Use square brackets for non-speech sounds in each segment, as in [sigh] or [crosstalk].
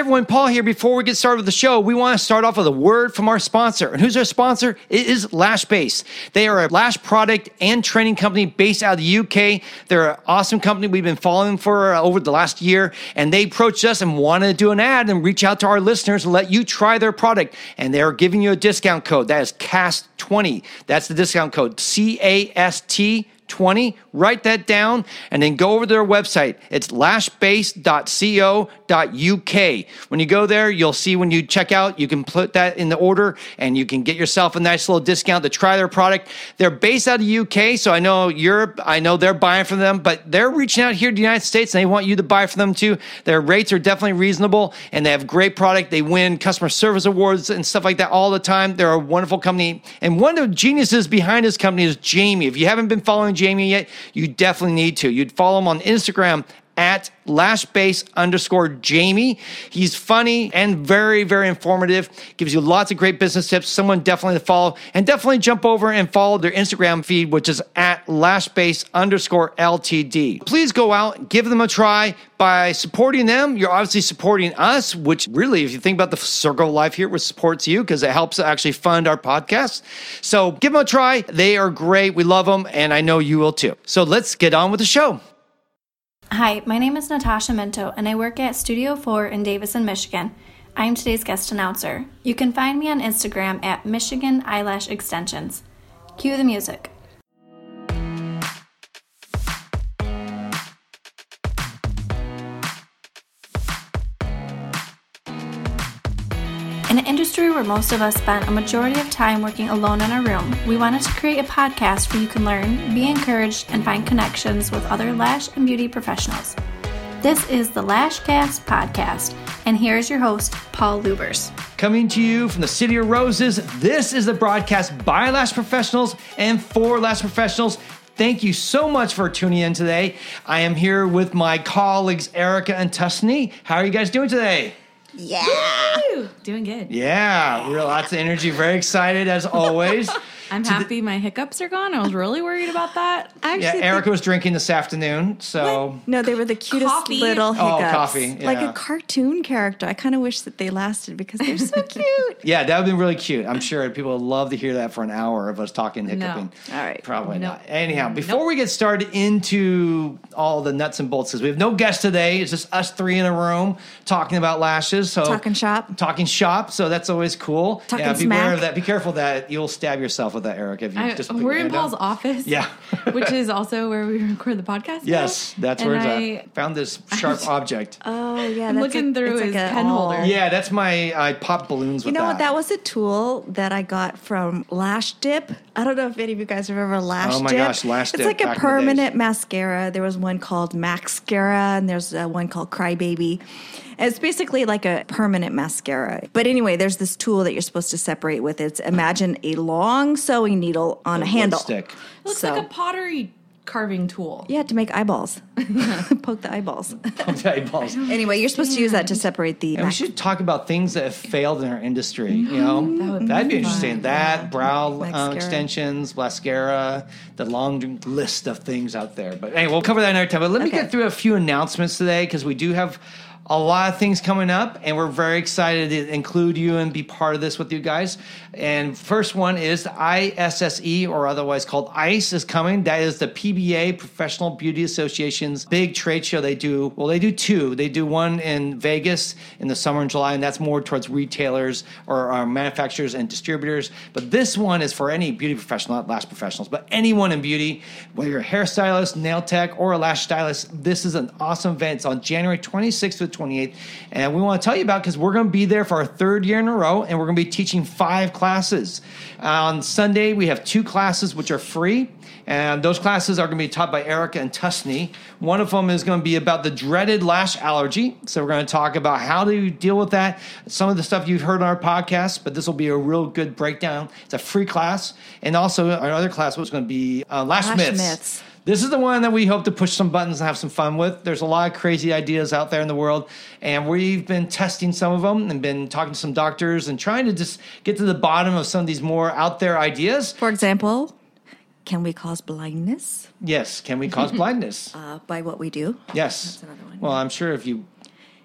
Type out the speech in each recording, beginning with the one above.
everyone, Paul here. Before we get started with the show, we want to start off with a word from our sponsor. And who's our sponsor? It is Lashbase. They are a lash product and training company based out of the UK. They're an awesome company we've been following for uh, over the last year. And they approached us and wanted to do an ad and reach out to our listeners and let you try their product. And they're giving you a discount code. That is CAST20. That's the discount code C A S T 20. Write that down and then go over to their website. It's lashbase.co.uk. When you go there, you'll see when you check out, you can put that in the order and you can get yourself a nice little discount to try their product. They're based out of UK, so I know Europe, I know they're buying from them, but they're reaching out here to the United States and they want you to buy from them too. Their rates are definitely reasonable and they have great product. They win customer service awards and stuff like that all the time. They're a wonderful company. And one of the geniuses behind this company is Jamie. If you haven't been following Jamie yet, you definitely need to. You'd follow him on Instagram at lashbase underscore Jamie. He's funny and very, very informative. Gives you lots of great business tips. Someone definitely to follow and definitely jump over and follow their Instagram feed, which is at lashbase underscore LTD. Please go out, give them a try. By supporting them, you're obviously supporting us, which really, if you think about the circle of life here, which supports you because it helps actually fund our podcast. So give them a try. They are great. We love them, and I know you will too. So let's get on with the show. Hi, my name is Natasha Minto, and I work at Studio 4 in Davison, Michigan. I am today's guest announcer. You can find me on Instagram at Michigan Eyelash Extensions. Cue the music. Industry where most of us spend a majority of time working alone in a room, we wanted to create a podcast where you can learn, be encouraged, and find connections with other lash and beauty professionals. This is the Lashcast podcast, and here's your host, Paul Lubers. Coming to you from the City of Roses, this is the broadcast by Lash Professionals and for Lash Professionals. Thank you so much for tuning in today. I am here with my colleagues, Erica and Tusney. How are you guys doing today? Yeah. Woo! Doing good. Yeah, we're lots of energy, very excited as always. I'm happy my hiccups are gone. I was really worried about that. I [laughs] Yeah, actually Erica was drinking this afternoon, so think- no, they were the cutest Coffee. little Oh, hiccups. coffee, Like a cartoon character. I kind of wish that they lasted because they're so [laughs] cute. yeah, that would be really cute. I'm sure people would love to hear that for an hour of us talking hiccuping. All right. Probably No. not. Anyhow, before we get started into all the nuts and bolts, because we have no guest today, it's just us three in a room talking about lashes. So Talking shop. talking shop. So that's always cool. Talking yeah, beware smack. of that. Be careful that you'll stab yourself with that, Eric. If you I, just we're in Paul's out. office. Yeah. [laughs] which is also where we record the podcast. now. Yes, that's And where it's I, at. Found this [laughs] sharp object. Oh yeah, I'm that's looking a- through it's his like a- pen holder. oh. Yeah, that's my. I pop balloons with my You know that. what? That was a tool that I got from Lash Dip. I don't know if any of you guys have ever Lash Oh my Dip. gosh, Lash It's Dip like a back the permanent mascara. There was one called Maxcara, and there's uh, one called Crybaby. It's basically like a permanent mascara. But anyway, there's this tool that you're supposed to separate with. It's imagine a long sewing needle on a, handle. stick. looks So- like a pottery carving tool. Yeah, to make eyeballs. [laughs] Poke the eyeballs. [laughs] Okay, balls. anyway, you're supposed to use that to separate the. And we should talk about things that have failed in our industry. You know, That would be that'd be fun. interesting. That brow uh, Mascara. extensions, mascara, the long list of things out there. But anyway, we'll cover that another time. But let me get through a few announcements today because we do have a lot of things coming up, and we're very excited to include you and be part of this with you guys. And first one is the ISSE, or otherwise called ICE, is coming. That is the PBA Professional Beauty Association's big trade show. They do well. They do two. They do one in Vegas in the summer and July, and that's more towards retailers or uh, manufacturers and distributors. But this one is for any beauty professional, not lash professionals, but anyone in beauty, whether you're a hairstylist, nail tech, or a lash stylist. This is an awesome event. It's on January 26th to 28th, and we want to tell you about because we're going to be there for our third year in a row, and we're going to be teaching five classes. on Sunday, we have two classes which are free. And those classes are going to be taught by Erica and Tusney. One of them is going to be about the dreaded lash allergy. So we're going to talk about how to deal with that. Some of the stuff you've heard on our podcast, but this will be a real good breakdown. It's a free class. And also our other class was going to be uh, lash, Lash myths. myths. This is the one that we hope to push some buttons and have some fun with. There's a lot of crazy ideas out there in the world, and we've been testing some of them and been talking to some doctors and trying to just get to the bottom of some of these more out there ideas. For example, can we cause blindness Yes, can we cause [laughs] blindness? uh, by what we do? Yes. another one. Well, I'm sure if you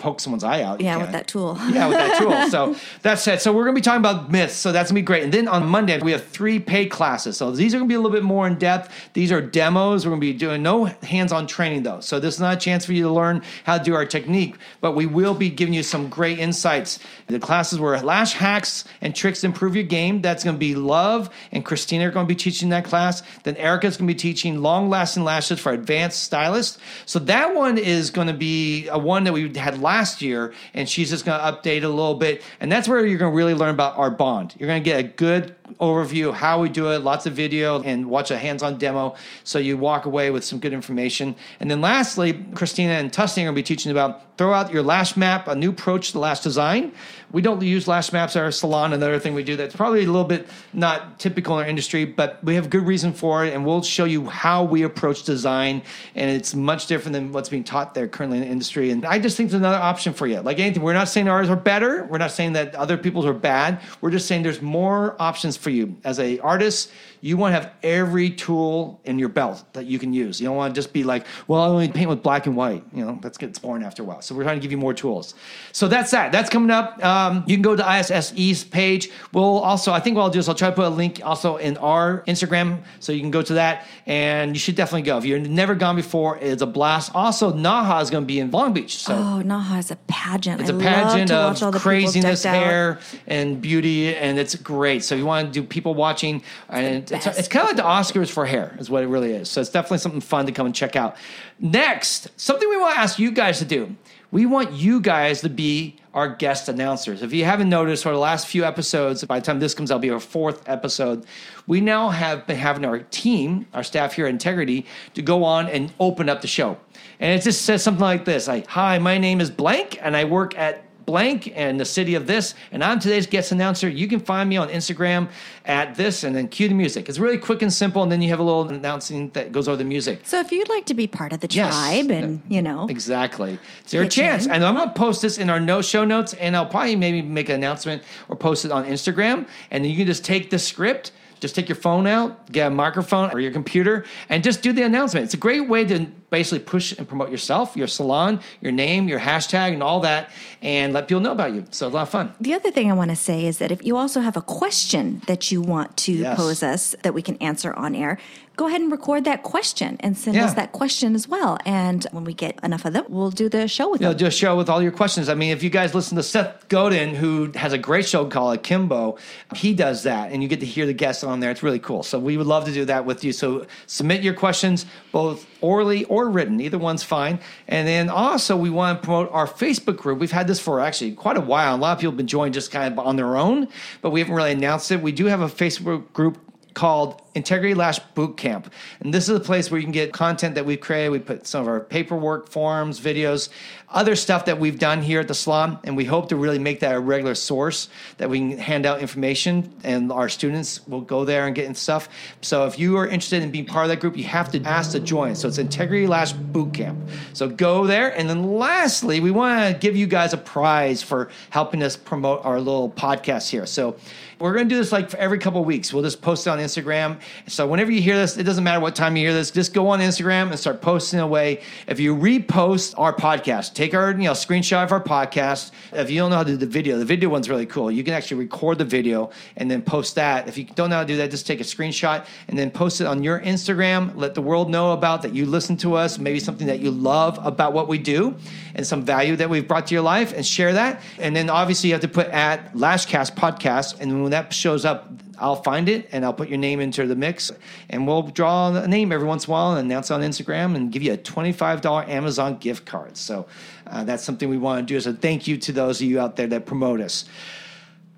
poke someone's eye out. you Yeah, with that tool. Yeah, with that tool. So [laughs] that's it. So we're going to be talking about myths. So that's going to be great. And then on Monday, we have three paid classes. So these are going to be a little bit more in depth. These are demos. We're going to be doing no hands on training, though. So this is not a chance for you to learn how to do our technique, but we will be giving you some great insights. The classes were lash hacks and tricks to improve your game. That's going to be Love and Christina are going to be teaching that class. Then Erica's going to be teaching long lasting lashes for advanced stylists. So that one is going to be a one that we had last year, and she's just going to update a little bit. And that's where you're going to really learn about our bond. You're going to get a good overview of how we do it, lots of video, and watch a hands on demo so you walk away with some good information. And then lastly, Christina and Tustin are going to be teaching about throw out your lash map, a new approach to lash design. We don't use lash maps at our salon. Another thing we do that's probably a little bit not typical in our industry, but we have good reason for it, and we'll show you how we approach design. And it's much different than what's being taught there currently in the industry. And I just think it's another option for you. Like anything, we're not saying ours are better. We're not saying that other people's are bad. We're just saying there's more options for you as a artist. You want to have every tool in your belt that you can use. You don't want to just be like, well, I only paint with black and white. You know, that gets boring after a while. So we're trying to give you more tools. So that's that. That's coming up. Um, you can go to ISSE's page. We'll also, I think what I'll do is I'll try to put a link also in our Instagram so you can go to that. And you should definitely go. If you've never gone before, it's a blast. Also, Naha is going to be in Long Beach. So Oh, Naha is a pageant. it's I a pageant love to watch all of the craziness, hair, and beauty, and it's great. So you want to do people watching, and it's, it's, kind of like the Oscars for hair, is what it really is. So it's definitely something fun to come and check out. Next, something we want to ask you guys to do. We want you guys to be our guest announcers. If you haven't noticed, for the last few episodes, by the time this comes I'll be our fourth episode. We now have been having our team, our staff here at Integrity, to go on and open up the show. And it just says something like this like, Hi, my name is Blank, and I work at blank and the city of this and i'm today's guest announcer you can find me on instagram at this and then cue the music it's really quick and simple and then you have a little announcing that goes over the music So if you'd like to be part of the Yes. tribe and, you know, Exactly. It's your chance. in. And I'm going to post this in our no show notes, and I'll probably maybe make an announcement or post it on Instagram. And then you can just take the script, just take your phone out, get a microphone or your computer, and just do the announcement. It's a great way to basically push and promote yourself, your salon, your name, your hashtag, and all that, and let people know about you. So it's a lot of fun. The other thing I want to say is that if you also have a question that you want to Yes. pose us that we can answer on air, go ahead and record that question and send Yeah. us that question as well. And when we get enough of them, we'll do the show with you know, do a show with all your questions. I mean, if you guys listen to Seth Godin, who has a great show called Akimbo, he does that, and you get to hear the guests on there. It's really cool. So we would love to do that with you. So submit your questions, both orally or written. Either one's fine. And then also, we want to promote our Facebook group. We've had this for actually quite a while. A lot of people have been joining just kind of on their own, but we haven't really announced it. We do have a Facebook group called Integrity Lash Boot Camp. And this is a place where you can get content that we've created. We put some of our paperwork, forms, videos, other stuff that we've done here at the salon. And we hope to really make that a regular source that we can hand out information and our students will go there and get in stuff. So if you are interested in being part of that group, you have to ask to join. So it's Integrity Lash Boot Camp. So go there. And then lastly, we want to give you guys a prize for helping us promote our little podcast here. So we're going to do this like every couple weeks. We'll just post it on Instagram. So whenever you hear this, it doesn't matter what time you hear this, just go on Instagram and start posting away. If you repost our podcast, take our you know screenshot of our podcast. If you don't know how to do the video, the video one's really cool. You can actually record the video and then post that. If you don't know how to do that, just take a screenshot and then post it on your Instagram. Let the world know about that you listen to us, maybe something that you love about what we do and some value that we've brought to your life and share that. And then obviously you have to put at Lashcast Podcast. And when that shows up, I'll find it and I'll put your name into the mix. And we'll draw a name every once in a while and announce it on Instagram and give you a $25 Amazon gift card. So uh, that's something we want to do as a thank you to those of you out there that promote us.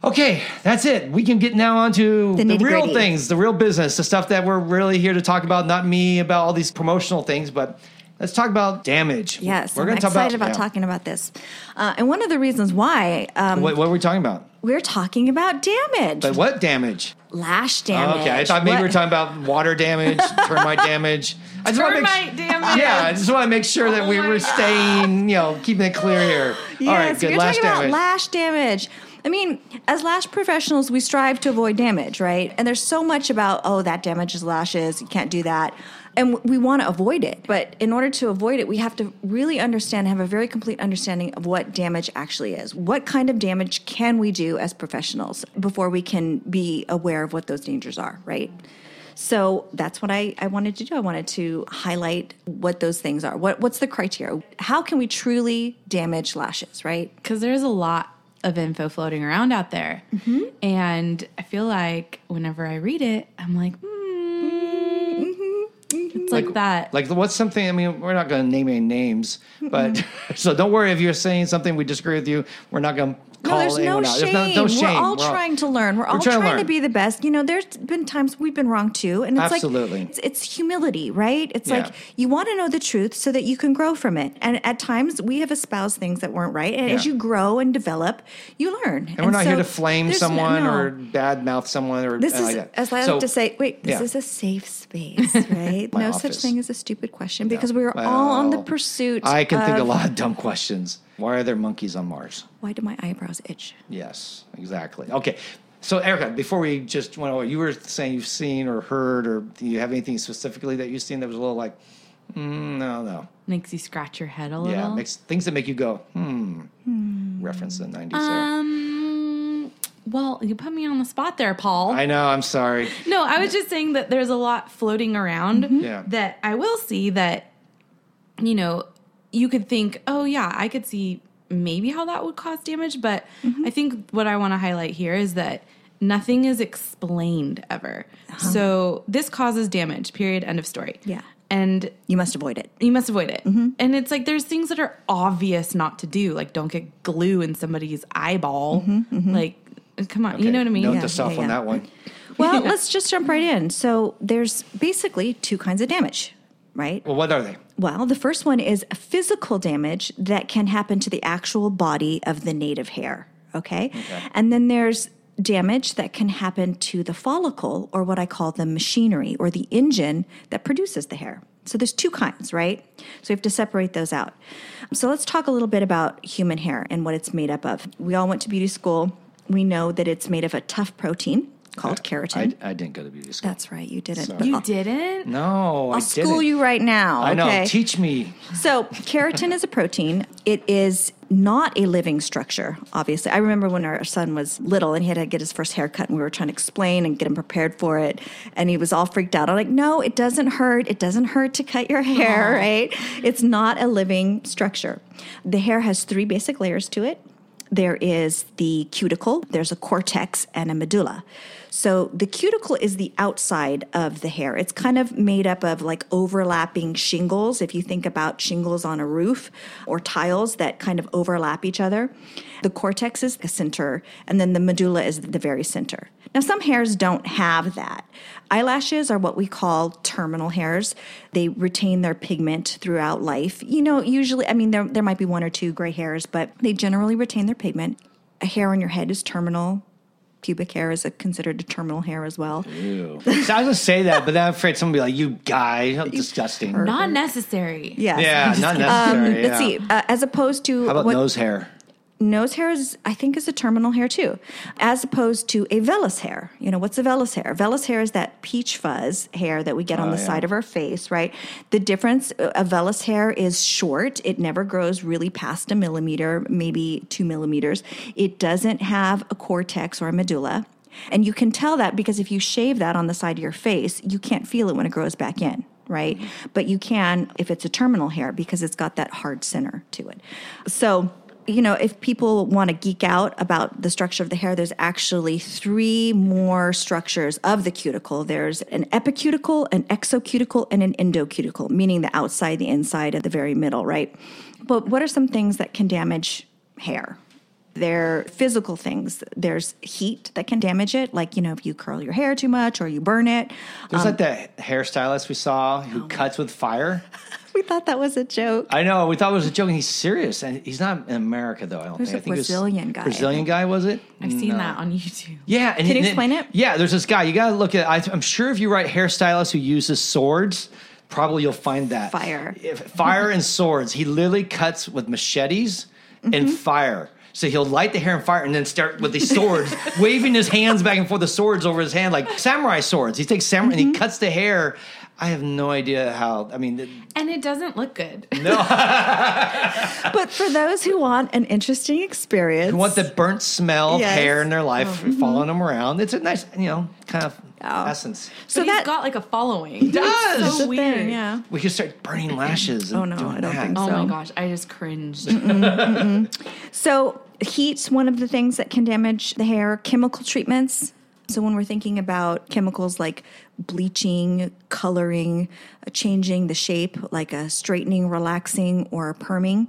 Okay, that's it. We can get now on to The the, real things, the real business, the stuff that we're really here to talk about, not me about all these promotional things, but let's talk about damage. Yes, we're gonna excited talk about, yeah. talking about this. Uh, and one of the reasons why um, What, what are we talking about? We're talking about damage, But what damage? lash Oh, damage. okay, I thought maybe we were talking about water damage, [laughs] termite damage. I just wanna make Termite damage. Yeah, I just want to make sure that Oh we were staying, you know, keeping it clear here. [gasps] All right, good. we're Last talking damage. about lash damage. I mean, as lash professionals, we strive to avoid damage, right? And there's so much about, oh, that damages lashes, you can't do that. And we want to avoid it. But in order to avoid it, we have to really understand, have a very complete understanding of what damage actually is. What kind of damage can we do as professionals before we can be aware of what those dangers are, right? So that's what I, I wanted to do. I wanted to highlight what those things are. What, what's the criteria? How can we truly damage lashes, right? Because there's a lot of info floating around out there. Mm-hmm. And I feel like whenever I read it, I'm like, hmm. Mm-hmm. It's like, that. Like, what's something? I mean, we're not going to name any names, but mm-hmm. [laughs] so don't worry if you're saying something we disagree with you. We're not going to call No, there's no. There's no, no shame. We're all trying to learn. We're, all trying trying, to to, be the best. You know, there's been times we've been wrong too, and it's Absolutely. like it's, it's humility, right? It's Yeah. like you want to know the truth so that you can grow from it. And at times we have espoused things that weren't right, and as you grow and develop, you learn. And we're not so here to flame someone no- or bad mouth someone or This is, like as I So- like to say, wait, this yeah. is a safe space, [laughs] right? No such thing as a stupid question because we are all on the pursuit. I can think a lot of dumb questions. Why are there monkeys on Mars? Why do my eyebrows itch? Yes, exactly. Okay. So, Erica, before we just went over, you were saying you've seen or heard, or do you have anything specifically that you've seen that was a little like, mm, no, no. Makes you scratch your head a little. Yeah, makes things that make you go, hmm. Reference the 90s there. Um, well, you put me on the spot there, Paul. I know, I'm sorry. [laughs] no, I was just saying that there's a lot floating around Mm-hmm. Yeah. that I will see that, you know, you could think, oh, yeah, I could see maybe how that would cause damage. But Mm-hmm. I think what I want to highlight here is that nothing is explained ever. So this causes damage, period, end of story. Uh-huh. Yeah. And You must avoid it. you must avoid it. Mm-hmm. And it's like there's things that are obvious not to do, like don't get glue in somebody's eyeball. Mm-hmm, Like, come on, you know what I mean? Note Yeah, to self yeah, on yeah. that one. Well, [laughs] let's just jump right in. So there's basically two kinds of damage, right? Well, what are they? Well, the first one is physical damage that can happen to the actual body of the native hair. Okay. And then there's damage that can happen to the follicle or what I call the machinery or the engine that produces the hair. So there's two kinds, right? So we have to separate those out. So let's talk a little bit about human hair and what it's made up of. We all went to beauty school. We know that it's made of a tough protein called keratin. I, I didn't go to beauty school. That's right, you didn't. Sorry. but You I'll, didn't? no, I I'll didn't. school you right now. I know. okay? Teach me. So, keratin is a protein. It is not a living structure, obviously. I remember when our son was little and he had to get his first haircut, and we were trying to explain and get him prepared for it. And he was all freaked out. I'm like, no, it doesn't hurt. It doesn't hurt to cut your hair, right? It's not a living structure. The hair has three basic layers to it there is the cuticle, there's a cortex, and a medulla. So the cuticle is the outside of the hair. It's kind of made up of like overlapping shingles. If you think about shingles on a roof or tiles that kind of overlap each other, the cortex is the center, and then the medulla is the very center. Now, some hairs don't have that. Eyelashes are what we call terminal hairs. They retain their pigment throughout life. You know, usually, I mean, there, there might be one or two gray hairs, but they generally retain their pigment. A hair on your head is terminal. Pubic hair is a, considered a terminal hair as well. Ew. So I was gonna say that, but then I'm afraid someone will be like, "You guy, how disgusting." Not necessary. Yes. Yeah, not [laughs] necessary. Um, Let's see. Uh, as opposed to How about what- nose hair? Nose hair is i think is a terminal hair too as opposed to a vellus hair. You know what's a vellus hair? Vellus hair is that peach fuzz hair that we get on Oh, the yeah. side of our face right? The difference a vellus hair is short. It never grows really past a millimeter maybe two millimeters. It doesn't have a cortex or a medulla. And you can tell that because if you shave that on the side of your face you can't feel it when it grows back in right? Mm-hmm. But you can if it's a terminal hair because it's got that hard center to it. So you know, if people want to geek out about the structure of the hair, there's actually three more structures of the cuticle. There's an epicuticle, an exocuticle, and an endocuticle, meaning the outside, the inside, and the very middle, right? But what are some things that can damage hair? They're physical things. There's heat that can damage it, like, you know, if you curl your hair too much or you burn it. There's like um, that hairstylist we saw who oh cuts with fire. [laughs] We thought that was a joke. I know. We thought it was a joke, and he's serious. And he's not in America, though. I don't There's think. I think Brazilian guy, Brazilian guy was it? I've seen that on YouTube. Yeah, and Can he- you explain it? Yeah, there's this guy. You got to look at. I, I'm sure if you write hairstylist who uses swords, probably you'll find that Fire. Fire and swords. He literally cuts with machetes Mm-hmm. and fire. So he'll light the hair on fire and then start with these swords, [laughs] waving his hands back and forth, the swords over his hand like samurai swords. He takes samurai and he cuts the hair. I have no idea how. I mean, And it doesn't look good. No. [laughs] but for those who want an interesting experience, who want the burnt smell of Yes. hair in their life oh, mm-hmm. following them around. It's a nice, you know, kind of Oh. essence. so but that he's got like a following. He does. so That's the weird. thing, yeah. We could start burning lashes. And Oh, no, doing I don't that. think Oh my gosh, I just cringed. So, heat's one of the things that can damage the hair, chemical treatments. So, when we're thinking about chemicals like bleaching, coloring, uh, changing the shape, like a straightening, relaxing, or perming,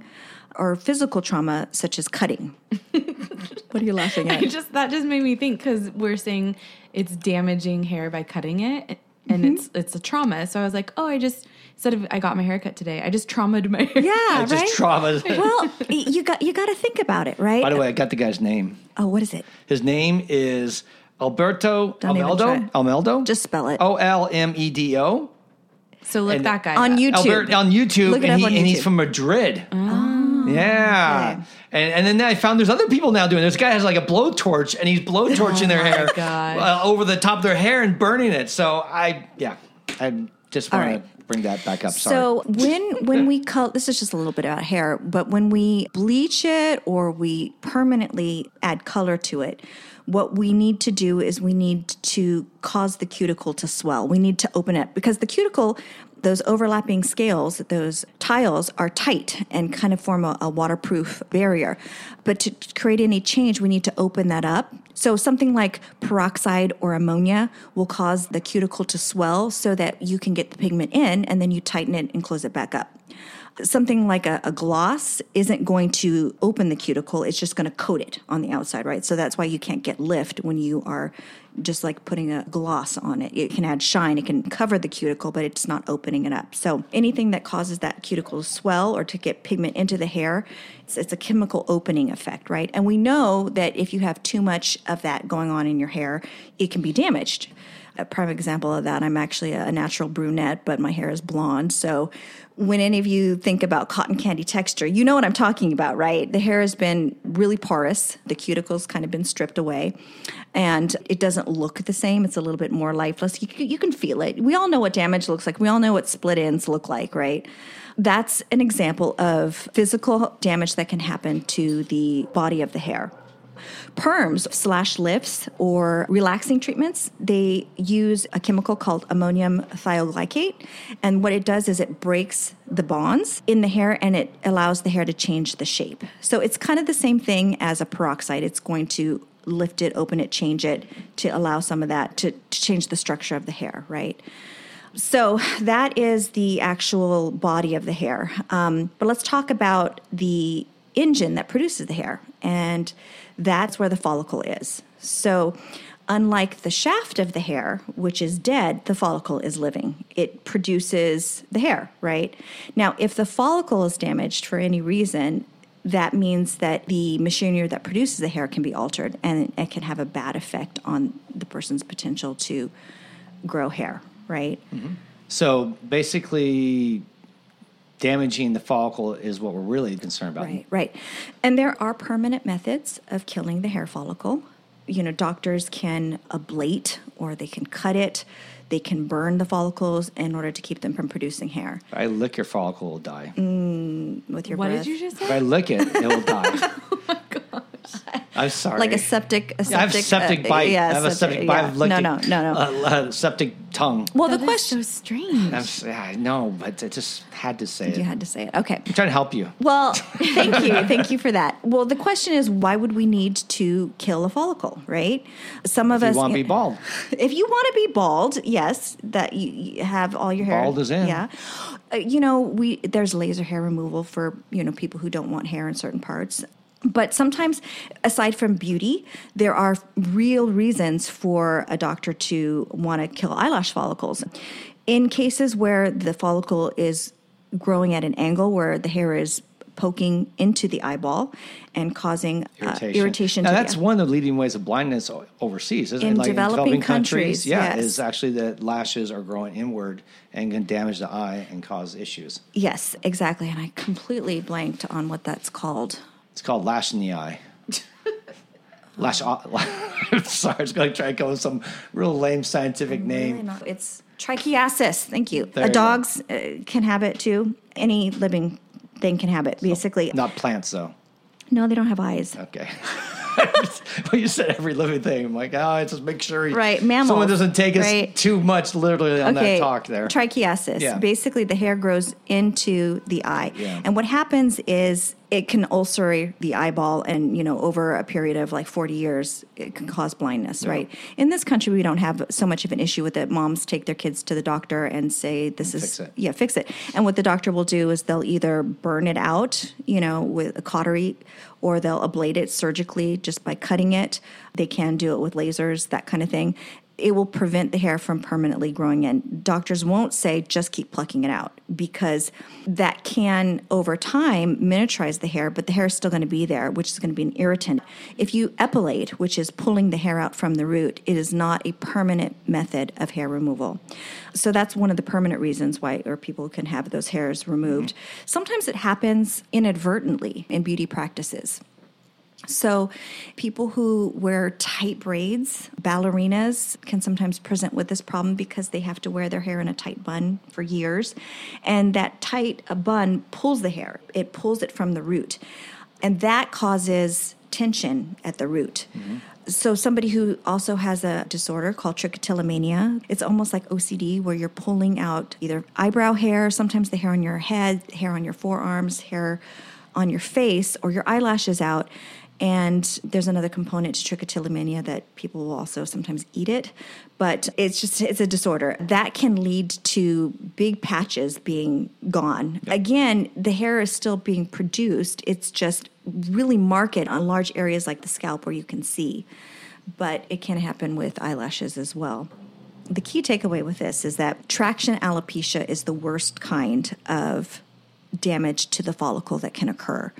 or physical trauma such as cutting. [laughs] what are you laughing at? I just that just made me think because we're saying it's damaging hair by cutting it, and Mm-hmm. it's it's a trauma. So I was like, oh, I just instead of I got my hair cut today, I just traumatized my hair. Yeah, I just right. trauma. well, [laughs] you got you got to think about it, right? By the way, I got the guy's name. oh, what is it? His name is Alberto Don't even Olmedo. Olmedo. Just spell it. O L M E D O. So look And that guy on up. YouTube. Albert on YouTube, Look it and, up he, on and he's from Madrid. Oh, Yeah, okay. and and then I found there's other people now doing. This guy has like a blowtorch, and he's blowtorching their hair uh, over the top of their hair and burning it. So I, yeah, I just All want right. to bring that back up. Sorry. So when when we color, this is just a little bit about hair, but when we bleach it or we permanently add color to it, what we need to do is we need to cause the cuticle to swell. We need to open it because the cuticle, those overlapping scales, those tiles are tight and kind of form a, a waterproof barrier. But to create any change, we need to open that up. So something like peroxide or ammonia will cause the cuticle to swell so that you can get the pigment in and then you tighten it and close it back up. Something like a, a gloss isn't going to open the cuticle, it's just going to coat it on the outside, right? So that's why you can't get lift when you are just like putting a gloss on it. It can add shine, it can cover the cuticle, but it's not opening it up. So anything that causes that cuticle to swell or to get pigment into the hair, it's, it's a chemical opening effect, right? And we know that if you have too much of that going on in your hair, it can be damaged. A prime example of that, I'm actually a natural brunette, but my hair is blonde. So when any of you think about cotton candy texture, you know what I'm talking about, right? The hair has been really porous, the cuticle's kind of been stripped away, and it doesn't look the same. It's a little bit more lifeless. You, you can feel it. We all know what damage looks like, we all know what split ends look like, right? That's an example of physical damage that can happen to the body of the hair perms slash lifts or relaxing treatments they use a chemical called ammonium thioglycolate and what it does is it breaks the bonds in the hair and it allows the hair to change the shape. So it's kind of the same thing as a peroxide. It's going to lift it open it change it to allow some of that to, to change the structure of the hair right? So that is the actual body of the hair. Um, but let's talk about the engine that produces the hair, and that's where the follicle is. So, unlike the shaft of the hair, which is dead, the follicle is living. It produces the hair, right? Now, if the follicle is damaged for any reason, that means that the machinery that produces the hair can be altered and it can have a bad effect on the person's potential to grow hair, right? Mm-hmm. So basically, damaging the follicle is what we're really concerned about. Right, right. And there are permanent methods of killing the hair follicle. You know, doctors can ablate or they can cut it. They can burn the follicles in order to keep them from producing hair If I lick your follicle, it'll die. Mm, with your What breath. did you just If say? I lick it, it will [laughs] die. Oh I'm sorry. like a septic, a septic, I have septic uh, bite. yeah, I have a septic bite. yeah. I've licked No, no, no, no. Uh, uh, septic tongue. well, That the is question so strange. I'm, I know, but I just had to say it. you had to say it. Okay. I'm trying to help you. Well, [laughs] thank you. Thank you for that. Well, the question is why would we need to kill a follicle, right? Some of If us you want to be bald. [laughs] If you want to be bald, yes, that you, you have all your hair. Bald is in. Yeah. Uh, you know, we there's laser hair removal for, you know, people who don't want hair in certain parts. But sometimes, aside from beauty, there are real reasons for a doctor to want to kill eyelash follicles. In cases where the follicle is growing at an angle where the hair is poking into the eyeball and causing irritation, uh, irritation Now to that's the one of the leading ways of blindness overseas, isn't In it? Like developing countries, yeah, yes. is actually that lashes are growing inward and can damage the eye and cause issues. Yes, exactly. And I completely blanked on what that's called. It's called lash in the eye. [laughs] Lash. I'm [laughs] sorry, I was going to try to come up with some real lame scientific name. It's trichiasis. Thank you. There Uh, you dogs uh, can have it too. Any living thing can have it. Basically, Not plants, though. no, they don't have eyes. Okay. [laughs] [laughs] well, you said every living thing. I'm like, oh, just make sure he, Right, mammals, someone doesn't take us right. too much literally on that talk there. Trichiasis. Yeah. Basically, the hair grows into the eye, Yeah. and what happens is it can ulcer the eyeball, and you know, over a period of like forty years, it can cause blindness. Right. In this country, we don't have so much of an issue with it. Moms take their kids to the doctor and say, "This is Fix it. yeah, fix it." And what the doctor will do is they'll either burn it out, you know, with a cautery, or they'll ablate it surgically just by cutting it. They can do it with lasers, that kind of thing. It will prevent the hair from permanently growing in. Doctors won't say just keep plucking it out because that can, over time, miniaturize the hair, but the hair is still going to be there, which is going to be an irritant. If you epilate, which is pulling the hair out from the root, it is not a permanent method of hair removal. So that's one of the permanent reasons why or people can have those hairs removed. Mm-hmm. Sometimes it happens inadvertently in beauty practices. So, people who wear tight braids, ballerinas, can sometimes present with this problem because they have to wear their hair in a tight bun for years. And that tight uh, bun pulls the hair, it pulls it from the root. And that causes tension at the root. So, somebody who also has a disorder called trichotillomania, it's almost like OCD where you're pulling out either eyebrow hair, sometimes the hair on your head, hair on your forearms, hair on your face, or your eyelashes out. And there's another component to trichotillomania that people will also sometimes eat it, but it's just it's a disorder that can lead to big patches being gone. Again, the hair is still being produced. It's just really marked on large areas like the scalp where you can see, but it can happen with eyelashes as well. The key takeaway with this is that traction alopecia is the worst kind of damage to the follicle that can occur.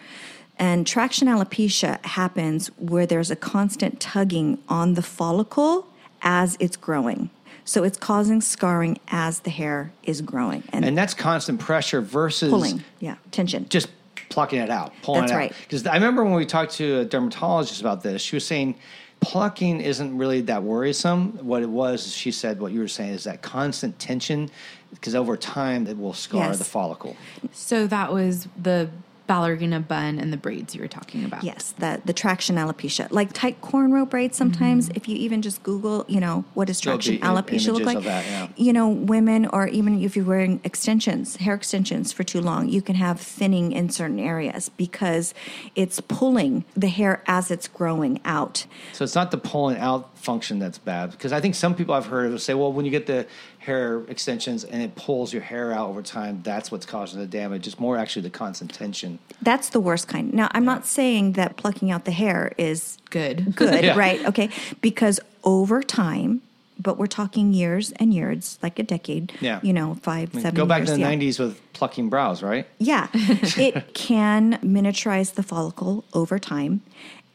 And traction alopecia happens where there's a constant tugging on the follicle as it's growing. So it's causing scarring as the hair is growing and, And that's constant pressure versus pulling. Yeah, tension. just plucking it out, pulling That's it out. right. Because I remember when we talked to a dermatologist about this, she was saying plucking isn't really that worrisome. What it was, she said, what you were saying is that constant tension, because over time it will scar Yes. the follicle. So that was the ballerina bun and the braids you were talking about. Yes, the the traction alopecia, like tight cornrow braids. Sometimes, mm-hmm. if you even just Google, you know, what does traction be i- alopecia look like? that, yeah. You know, women, or even if you're wearing extensions, hair extensions for too long, you can have thinning in certain areas because it's pulling the hair as it's growing out. So it's not the pulling out function that's bad. Because I think some people I've heard of say, well, when you get the hair extensions and it pulls your hair out over time, that's what's causing the damage. It's more actually the constant tension. That's the worst kind. Now, I'm not saying that plucking out the hair is Good. [laughs] good, Yeah. right? Okay, because over time. But we're talking years and years, like a decade. Yeah. You know, five, seven. Go back years, to the yeah. 90s with plucking brows, right? Yeah, [laughs] it can miniaturize the follicle over time,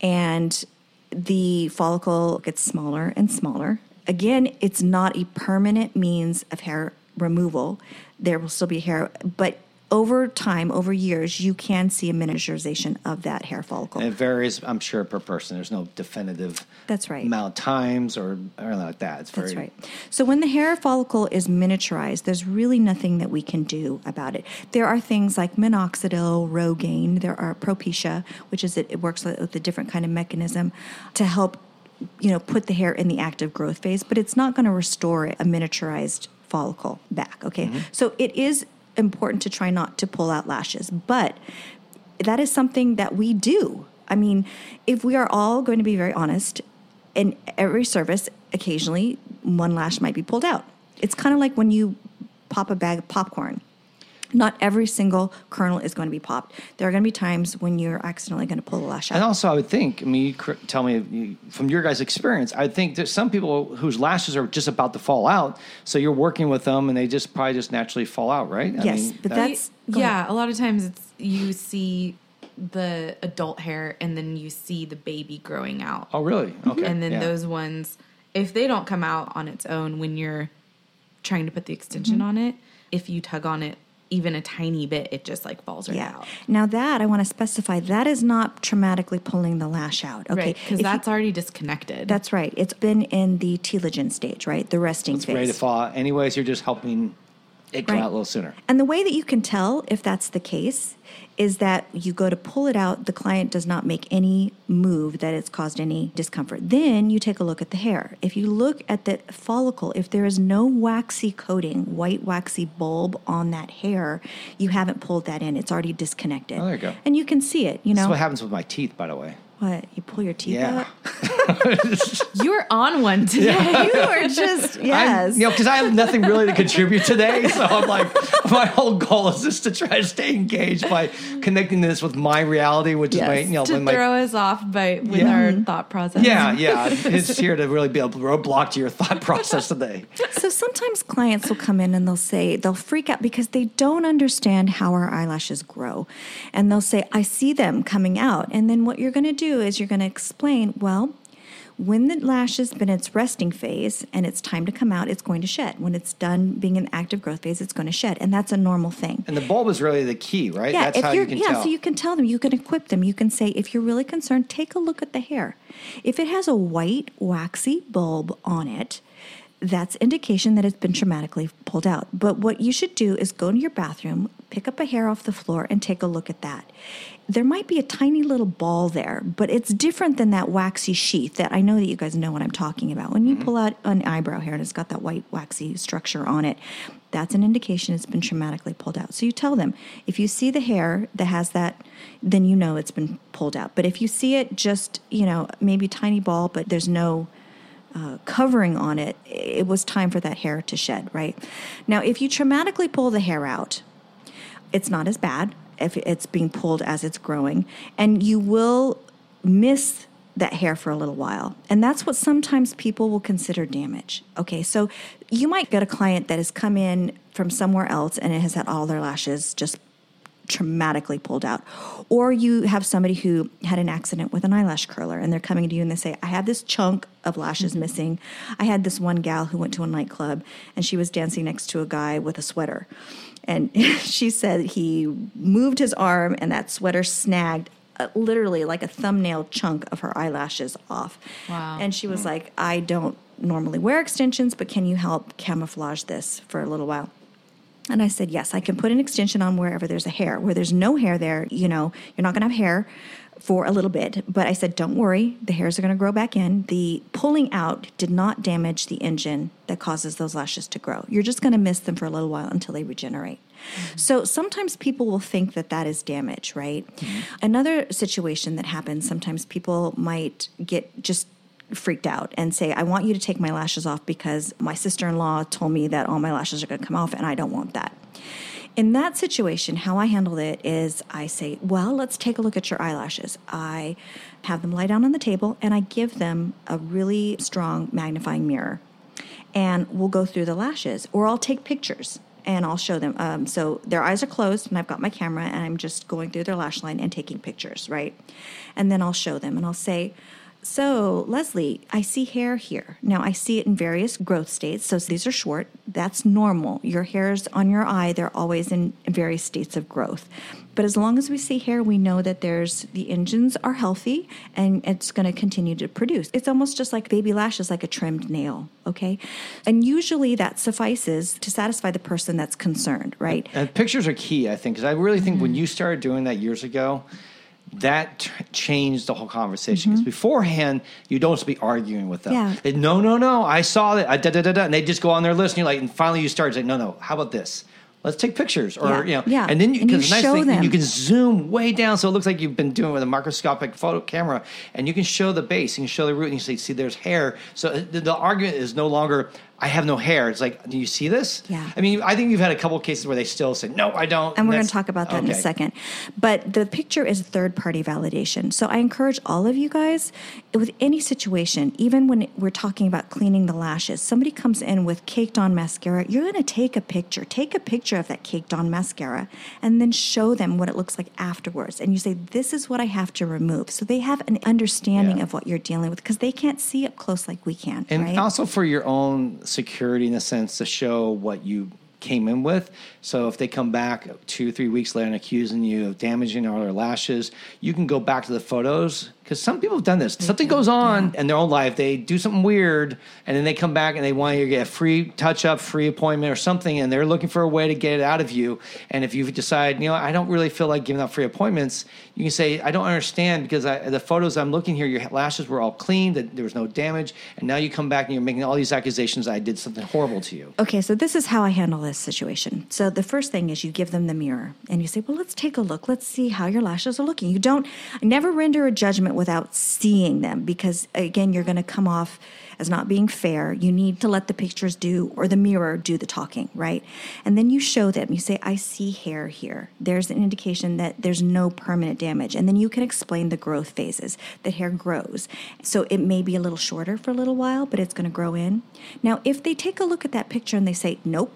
and the follicle gets smaller and smaller. Again, it's not a permanent means of hair removal. There will still be hair, but over time, over years, you can see a miniaturization of that hair follicle. And it varies, I'm sure, per person. There's no definitive That's right. amount of times or anything like that. It's very That's right. So when the hair follicle is miniaturized, there's really nothing that we can do about it. There are things like minoxidil, Rogaine. There are Propecia, which is it, it works with a different kind of mechanism to help, you know, put the hair in the active growth phase. But it's not going to restore a miniaturized follicle back. Okay, mm-hmm. so it is important to try not to pull out lashes, but that is something that we do. I mean, if we are all going to be very honest, in every service, occasionally one lash might be pulled out. It's kind of like when you pop a bag of popcorn. Not every single kernel is going to be popped. There are going to be times when you're accidentally going to pull a lash out. And also, I would think, I mean, you cr- tell me you- from your guys' experience, I think there's some people whose lashes are just about to fall out. So you're working with them and they just probably just naturally fall out, right? I Yes, mean, but that- that's- Go yeah. A lot of times it's you see the adult hair and then you see the baby growing out. Oh, really? Okay. and then yeah. those ones, if they don't come out on its own when you're trying to put the extension Mm-hmm. on it, if you tug on it even a tiny bit, it just like falls right Yeah. out. Now that I want to specify, that is not traumatically pulling the lash out. Okay. Right. Because you- that's already disconnected. that's right. It's been in the telogen stage, right? The resting It's phase. ready to fall. Anyways, you're just helping it Right. out a little sooner. And the way that you can tell if that's the case is that you go to pull it out, the client does not make any move that it's caused any discomfort. Then you take a look at the hair. If you look at the follicle, if there is no waxy coating, white waxy bulb on that hair, you haven't pulled that in. It's already disconnected. Oh, there you go. And you can see it, you know. That's what happens with my teeth, by the way. What? You pull your teeth Yeah. out? [laughs] You're on one today. you are just, [laughs] yes. I'm, you know, because I have nothing really to contribute today. So I'm like, [laughs] my whole goal is just to try to stay engaged by connecting this with my reality, which is my, you know, to when my throw us off by with Yeah. our thought process. Yeah, yeah. It's here to really be a roadblock to your thought process today. So sometimes clients will come in and they'll say, they'll freak out because they don't understand how our eyelashes grow. And they'll say, I see them coming out. And then what you're going to do is you're going to explain, well, when the lash has been its resting phase and it's time to come out, it's going to shed. When it's done being in active growth phase, it's going to shed. And that's a normal thing. And the bulb is really the key, right? Yeah, That's if how you're you can yeah, tell. so you can tell them, you can equip them. You can say, if you're really concerned, take a look at the hair. If it has a white waxy bulb on it, that's indication that it's been traumatically pulled out. But what you should do is go to your bathroom, pick up a hair off the floor, and take a look at that. There might be a tiny little ball there, but it's different than that waxy sheath that I know that you guys know what I'm talking about. When you pull out an eyebrow hair and it's got that white waxy structure on it, that's an indication it's been traumatically pulled out. So you tell them if you see the hair that has that, then you know it's been pulled out. But if you see it just, you know, maybe tiny ball, but there's no uh, covering on it, it was time for that hair to shed, right? Now, if you traumatically pull the hair out, it's not as bad if it's being pulled as it's growing, and you will miss that hair for a little while. And that's what sometimes people will consider damage. Okay, so you might get a client that has come in from somewhere else and it has had all their lashes just traumatically pulled out. Or you have somebody who had an accident with an eyelash curler and they're coming to you and they say, I have this chunk of lashes mm-hmm. missing. I had this one gal who went to a nightclub and she was dancing next to a guy with a sweater. And [laughs] she said he moved his arm and that sweater snagged uh, literally like a thumbnail chunk of her eyelashes off. Wow. And she was like, I don't normally wear extensions, but can you help camouflage this for a little while? And I said, Yes, I can put an extension on wherever there's a hair. Where there's no hair there, you know, you're not going to have hair for a little bit. But I said, Don't worry, the hairs are going to grow back in. The pulling out did not damage the engine that causes those lashes to grow. You're just going to miss them for a little while until they regenerate. Mm-hmm. So sometimes people will think that that is damage, right? Mm-hmm. Another situation that happens sometimes people might get just freaked out and say, I want you to take my lashes off because my sister in law told me that all my lashes are going to come off and I don't want that. In that situation, how I handle it is I say, Well, let's take a look at your eyelashes. I have them lie down on the table and I give them a really strong magnifying mirror and we'll go through the lashes or I'll take pictures and I'll show them. Um, so their eyes are closed and I've got my camera and I'm just going through their lash line and taking pictures, right? And then I'll show them and I'll say, so, Leslie, I see hair here. Now, I see it in various growth states. So, these are short. That's normal. Your hairs on your eye, they're always in various states of growth. But as long as we see hair, we know that there's the engines are healthy and it's going to continue to produce. It's almost just like baby lashes, like a trimmed nail, okay? And usually that suffices to satisfy the person that's concerned, right? And pictures are key, I think, because I really think when mm-hmm. you started doing that years ago, that t- changed the whole conversation. Because beforehand, you don't just be arguing with them. Yeah. They, no, no, no, I saw that. I da da da da, and they just go on their list, and you're like, and finally you start saying, no, no, how about this? Let's take pictures, or Yeah, you know, yeah. and then you, And you the nice thing, them. you can zoom way down, so it looks like you've been doing with a microscopic photo camera, and you can show the base, you can show the root, and you say, see, there's hair. So uh, the, the argument is no longer, I have no hair. It's like, do you see this? Yeah. I mean, I think you've had a couple of cases where they still say, no, I don't. And we're going to talk about that in a second. But the picture is third party validation. So I encourage all of you guys with any situation, even when we're talking about cleaning the lashes, somebody comes in with caked on mascara, you're going to take a picture. Take a picture of that caked on mascara and then show them what it looks like afterwards. And you say, This is what I have to remove. So they have an understanding Yeah. of what you're dealing with because they can't see up close like we can. And right? also for your own security in a sense to show what you came in with. So if they come back two, three weeks later and accusing you of damaging all their lashes, you can go back to the photos because some people have done this. Something goes on in their own life, they do something weird, and then they come back and they want you to get a free touch up, free appointment, or something, and they're looking for a way to get it out of you. And if you decide, you know, I don't really feel like giving out free appointments, you can say, I don't understand because I, the photos I'm looking here, your lashes were all clean, that there was no damage, and now you come back and you're making all these accusations I did something horrible to you. Okay, so this is how I handle this situation. So the first thing is you give them the mirror and you say, "Well, let's take a look. Let's see how your lashes are looking." You don't I never render a judgment without seeing them because again, you're going to come off as not being fair. You need to let the pictures do or the mirror do the talking, right? And then you show them. You say, "I see hair here." There's an indication that there's no permanent damage. And then you can explain the growth phases. that hair grows. So it may be a little shorter for a little while, but it's going to grow in. Now, if they take a look at that picture and they say, "Nope,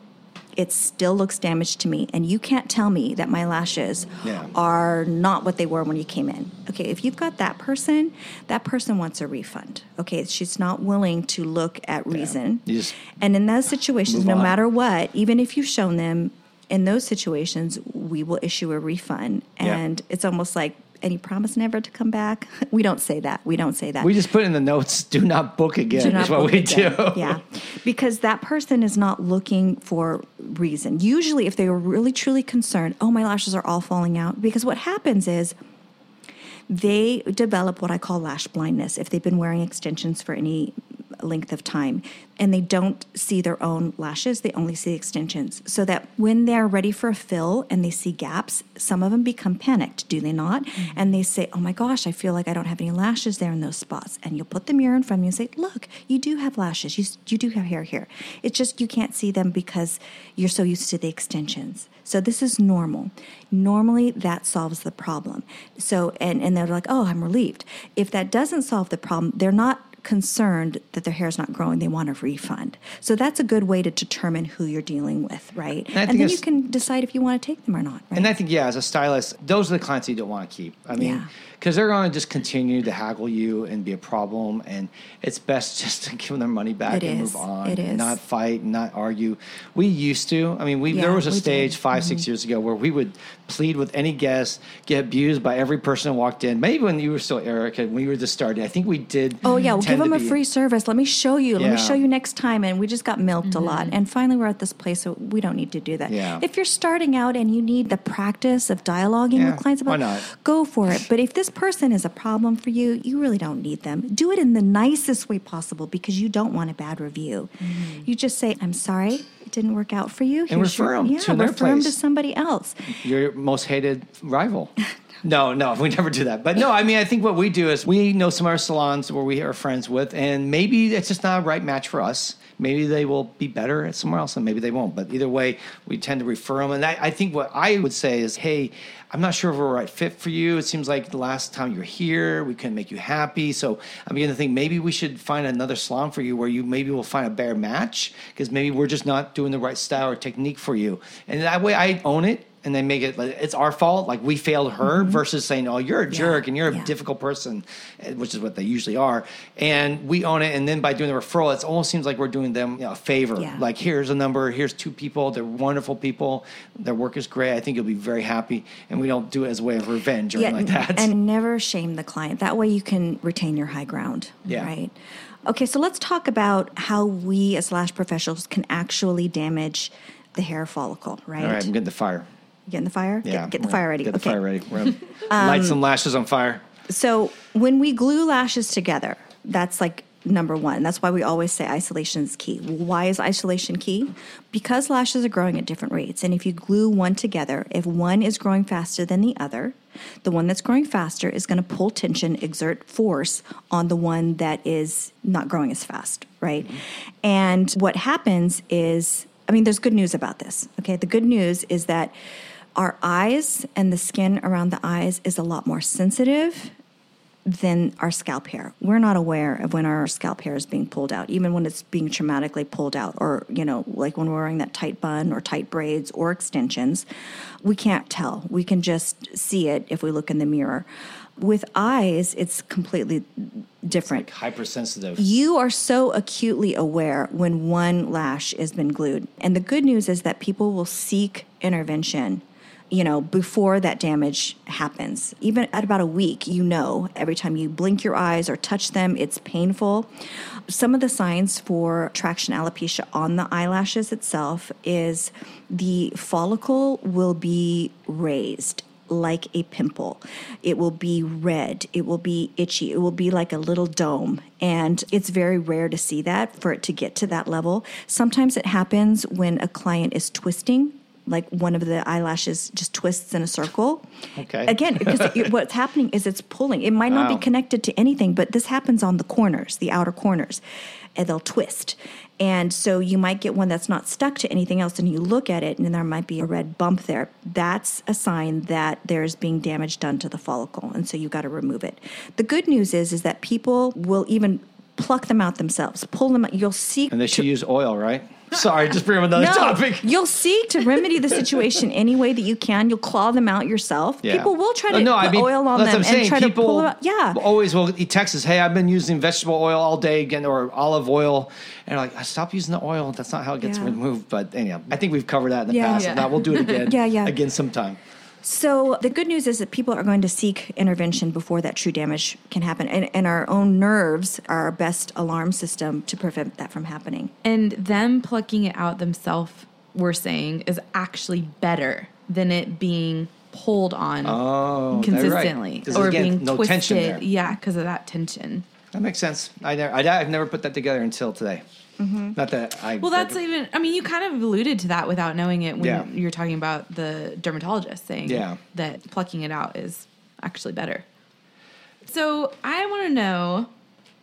it still looks damaged to me and you can't tell me that my lashes Yeah. are not what they were when you came in okay if you've got that person that person wants a refund okay she's not willing to look at reason just and in those situations no on. matter what even if you've shown them in those situations we will issue a refund Yeah. and it's almost like any promise never to come back [laughs] we don't say that we don't say that We just put in the notes, do not book again, do not is what book we again. do. Yeah, because that person is not looking for reason. Usually, if they were really truly concerned, oh, my lashes are all falling out. Because what happens is they develop what I call lash blindness if they've been wearing extensions for any length of time and they don't see their own lashes they only see extensions. So that when they're ready for a fill and they see gaps some of them become panicked do they not? Mm-hmm. And they say oh my gosh i feel like i don't have any lashes there in those spots. And you'll put the mirror in front of you and say look you do have lashes. You, you do have hair here. It's just you can't see them because you're so used to the extensions. So this is normal. Normally that solves the problem. So and and they're like, "Oh, I'm relieved." If that doesn't solve the problem, they're not concerned that their hair is not growing. They want a refund. So that's a good way to determine who you're dealing with, right? And And, then you can decide if you want to take them or not, right? And I think, yeah, as a stylist, those are the clients you don't want to keep. I mean. Because they're going to just continue to haggle you and be a problem. And it's best [laughs] just to give them their money back It and is. move on. It and is. Not fight, not argue. We used to. I mean, we there was a we did. stage 5 six Mm-hmm. years ago where we would plead with any guest, get abused by every person who walked in. Maybe when you were still Erica, when you were just starting, I think we did. Oh yeah, we'll give them a free service. Let me show you. Let me show you next time. And we just got milked a lot. And finally, we're at this place so we don't need to do that. Yeah. If you're starting out and you need the practice of dialoguing Yeah, with clients about, why not? go for it. But if this person is a problem for you, you really don't need them. Do it in the nicest way possible because you don't want a bad review. Mm-hmm. You just say, "I'm sorry." It didn't work out for you. And Here's your- refer 'em yeah, to another refer 'em to somebody else. your most hated rival. [laughs] No, no, [laughs] we never do that. But no, I mean, I think what we do is we know some of our salons where we are friends with, and maybe it's just not a right match for us. Maybe they will be better at somewhere else, and maybe they won't. But either way, we tend to refer them. And I, I think what I would say is, hey, I'm not sure if we're right fit for you. It seems like the last time you were here, we couldn't make you happy. So I'm beginning to think maybe we should find another salon for you where you maybe will find a better match because maybe we're just not doing the right style or technique for you. And that way, I own it and they make it like it's our fault, like we failed her, mm-hmm. versus saying, "Oh, you're a jerk and you're a yeah. difficult person," which is what they usually are. And we own it, and then by doing the referral, it almost seems like we're doing them you know, a favor. Yeah. Like, here's a number, here's two people, they're wonderful people, their work is great. I think you'll be very happy, and we don't do it as a way of revenge or anything like that. And never shame the client. That way you can retain your high ground. Yeah. Right. Okay, so let's talk about how we as lash professionals can actually damage the hair follicle, right? All right, I'm getting the fire. Getting the fire? Yeah, Get, get the fire ready. Get the okay. Fire ready. We're [laughs] light some lashes on fire. So when we glue lashes together, that's like number one. That's why we always say isolation is key. Why is isolation key? Because lashes are growing at different rates. And if you glue one together, if one is growing faster than the other, the one that's growing faster is going to pull tension, exert force on the one that is not growing as fast, right? Mm-hmm. And what happens is, I mean, there's good news about this. Okay. The good news is that our eyes and the skin around the eyes is a lot more sensitive than our scalp hair. We're not aware of when our scalp hair is being pulled out, even when it's being traumatically pulled out, or, you know, like when we're wearing that tight bun or tight braids or extensions. We can't tell. We can just see it if we look in the mirror. With eyes, it's completely different. Hypersensitive. you are so acutely aware when one lash has been glued. And the good news is that people will seek intervention, you know, before that damage happens. Even at about a week, you know, every time you blink your eyes or touch them, it's painful. Some of the signs for traction alopecia on the eyelashes itself is the follicle will be raised like a pimple. It will be red. It will be itchy. It will be like a little dome. And it's very rare to see that for it to get to that level. Sometimes it happens when a client is twisting. Like one of the eyelashes just twists in a circle. Okay. Again, because it, [laughs] what's happening is it's pulling. It might not Wow. be connected to anything, but this happens on the corners, the outer corners, and they'll twist. And so you might get one that's not stuck to anything else, and you look at it, and there might be a red bump there. That's a sign that there's being damage done to the follicle, and so you got to remove it. The good news is, is that people will even pluck them out themselves, pull them out. You'll see. And they to- should use oil, right? Sorry, just bring up another no, topic. you'll seek to remedy the [laughs] situation any way that you can. You'll claw them out yourself. Yeah. People will try to Uh, no, put I mean, oil on them I'm saying. and try People to pull them out. Yeah. always will he texts us, hey, I've been using vegetable oil all day again or olive oil. And they're like, stop using the oil. That's not how it gets Yeah. removed. But anyhow, I think we've covered that in the Yeah. past. Yeah. And now we'll do it [laughs] again. Yeah, yeah. Again sometime. So the good news is that people are going to seek intervention before that true damage can happen. And, and our own nerves are our best alarm system to prevent that from happening. And them plucking it out themselves, we're saying, is actually better than it being pulled on Oh, they're right. or again, being no twisted. tension there. Yeah, because of that tension. That makes sense. I never, I, I've never put that together until today. Not that I. Mm-hmm. Well, that's even. I mean, you kind of alluded to that without knowing it when Yeah. you're talking about the dermatologist saying Yeah. that plucking it out is actually better. So I want to know,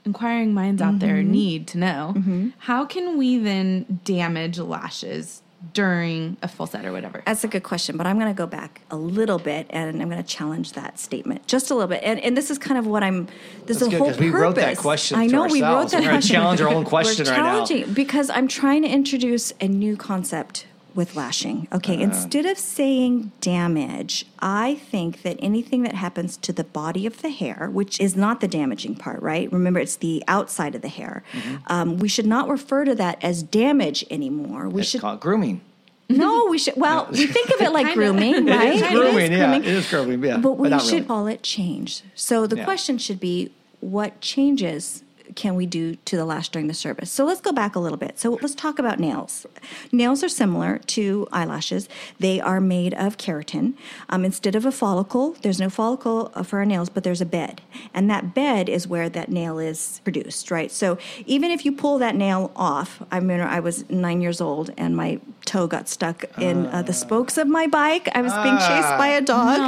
inquiring minds out there Mm-hmm. need to know, how can we then damage lashes during a full set or whatever? That's a good question, but I'm going to go back a little bit and I'm going to challenge that statement just a little bit. And, and this is kind of what I'm. This That's is the good whole because we wrote that question. I to know we wrote ourselves. that We're gonna question. challenge our own question We're right now. challenging because I'm trying to introduce a new concept with lashing. Uh. Okay, instead of saying damage, I think that anything that happens to the body of the hair, which is not the damaging part, right? Remember, it's the outside of the hair. Mm-hmm. Um, we should not refer to that as damage anymore. We It's should called grooming. no, we should. Well, we [laughs] think of it like grooming, right? It is grooming, yeah. It is grooming, yeah. But we not should really. call it change. So the Yeah. question should be, what changes can we do to the lash during the service? So let's go back a little bit. So let's talk about nails. Nails are similar to eyelashes. They are made of keratin. Um, instead of a follicle, there's no follicle uh, for our nails, but there's a bed, and that bed is where that nail is produced, right? So even if you pull that nail off, I mean, I was nine years old and my toe got stuck in uh, the ah. spokes of my bike. I was being chased by a ah. dog,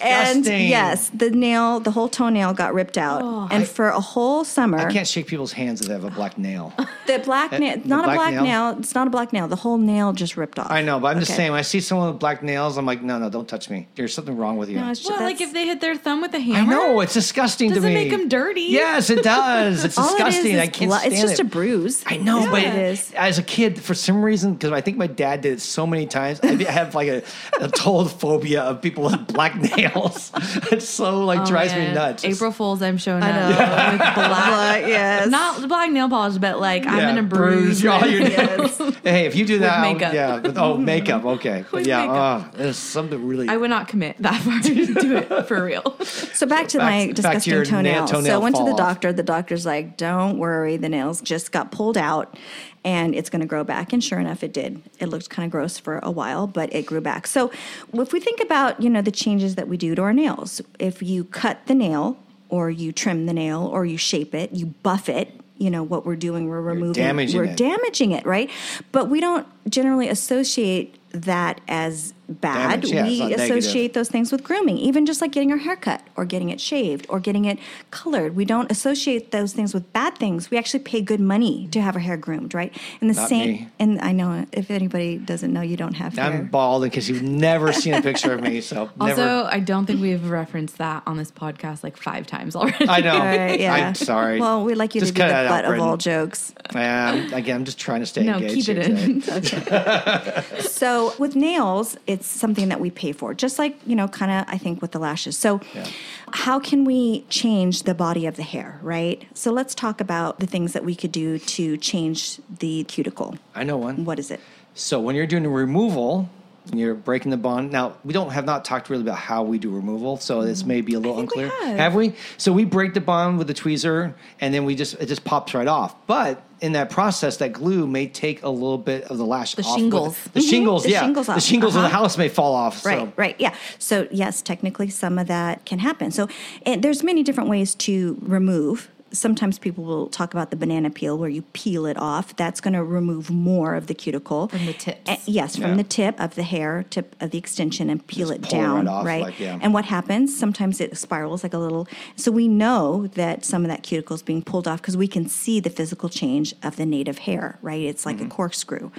and Disgusting. yes, the nail, the whole toenail got ripped out, oh. and for a whole summer, I can't shake people's hands if they have a black nail. [laughs] the black eh, nail, the not a black black nail? nail. It's not a black nail. The whole nail just ripped off. I know, but I'm just Okay. saying, when I see someone with black nails, I'm like, no, no, don't touch me. There's something wrong with you. No, it's just, well, like that's- if they hit their thumb with a I hammer. I know, it's disgusting Does to it me. make 'em dirty? Yes, it does. It's [laughs] all it is disgusting. is I can't blood. stand It's just it. a bruise. I know, That's but what it is. as a kid, for some reason, because I think my dad did it so many times, I have like a, a total phobia of people with black [laughs] nails. it's so like Oh, drives me nuts. April Fools, I'm showing I up know. with [laughs] black. yes. Not black nail polish, but like I'm gonna a bruise. all your Yes. nails. [laughs] Hey, if you do that, I'll- makeup. yeah. With, oh, makeup. Okay, but With yeah, makeup. oh, there's something really. I would not commit that far to do it for real. So back to Back- my back to disgusting your toenail. nail- toenail So I went to the fall off. doctor. The doctor's like, "Don't worry, the nails just got pulled out, and it's going to grow back." And sure enough, it did. It looked kind of gross for a while, but it grew back. So if we think about you know the changes that we do to our nails, if you cut the nail, or you trim the nail, or you shape it, you buff it. You know what we're doing. We're removing. damaging we're it. damaging it, right? But we don't generally associate that as bad. Damage, yeah, it's we not negative. associate those things with grooming, even just like getting our hair cut or getting it shaved or getting it colored. We don't associate those things with bad things. We actually pay good money to have our hair groomed, right? And the Not same me. and I know if anybody doesn't know you don't have hair. I'm bald because you've never seen a picture of me, so [laughs] Also, never. I don't think we've referenced that on this podcast like five times already. I know. Right, [laughs] yeah. I'm sorry. Well, we'd like you Just to be the that out, butt of all jokes. Um, again, I'm just trying to stay no, engaged. keep it here today. in. [laughs] So with nails, it's it's something that we pay for, just like, you know, kind of, I think, with the lashes. So, Yeah. how can we change the body of the hair, right? So, let's talk about the things that we could do to change the cuticle. I know one. What is it? So when you're doing a removal, you're breaking the bond. Now we don't have not talked really about how we do removal, so this may be a little think we unclear. have. we? So we break the bond with the tweezer, and then we just it just pops right off. But in that process, that glue may take a little bit of the lash The off shingles. The shingles, The yeah. shingles the shingles of the Uh-huh. house may fall off. Right, so. right, yeah. So yes, technically, some of that can happen. So and there's many different ways to remove. Sometimes people will talk about the banana peel, where you peel it off. That's going to remove more of the cuticle From the tips. Eh, yes, from Yeah. the tip of the hair, tip of the extension, and peel Just it pull it down. right off, right. like, yeah. And what happens? Sometimes it spirals like a little. So we know that some of that cuticle is being pulled off because we can see the physical change of the native hair. Right. It's like Mm-hmm. a corkscrew.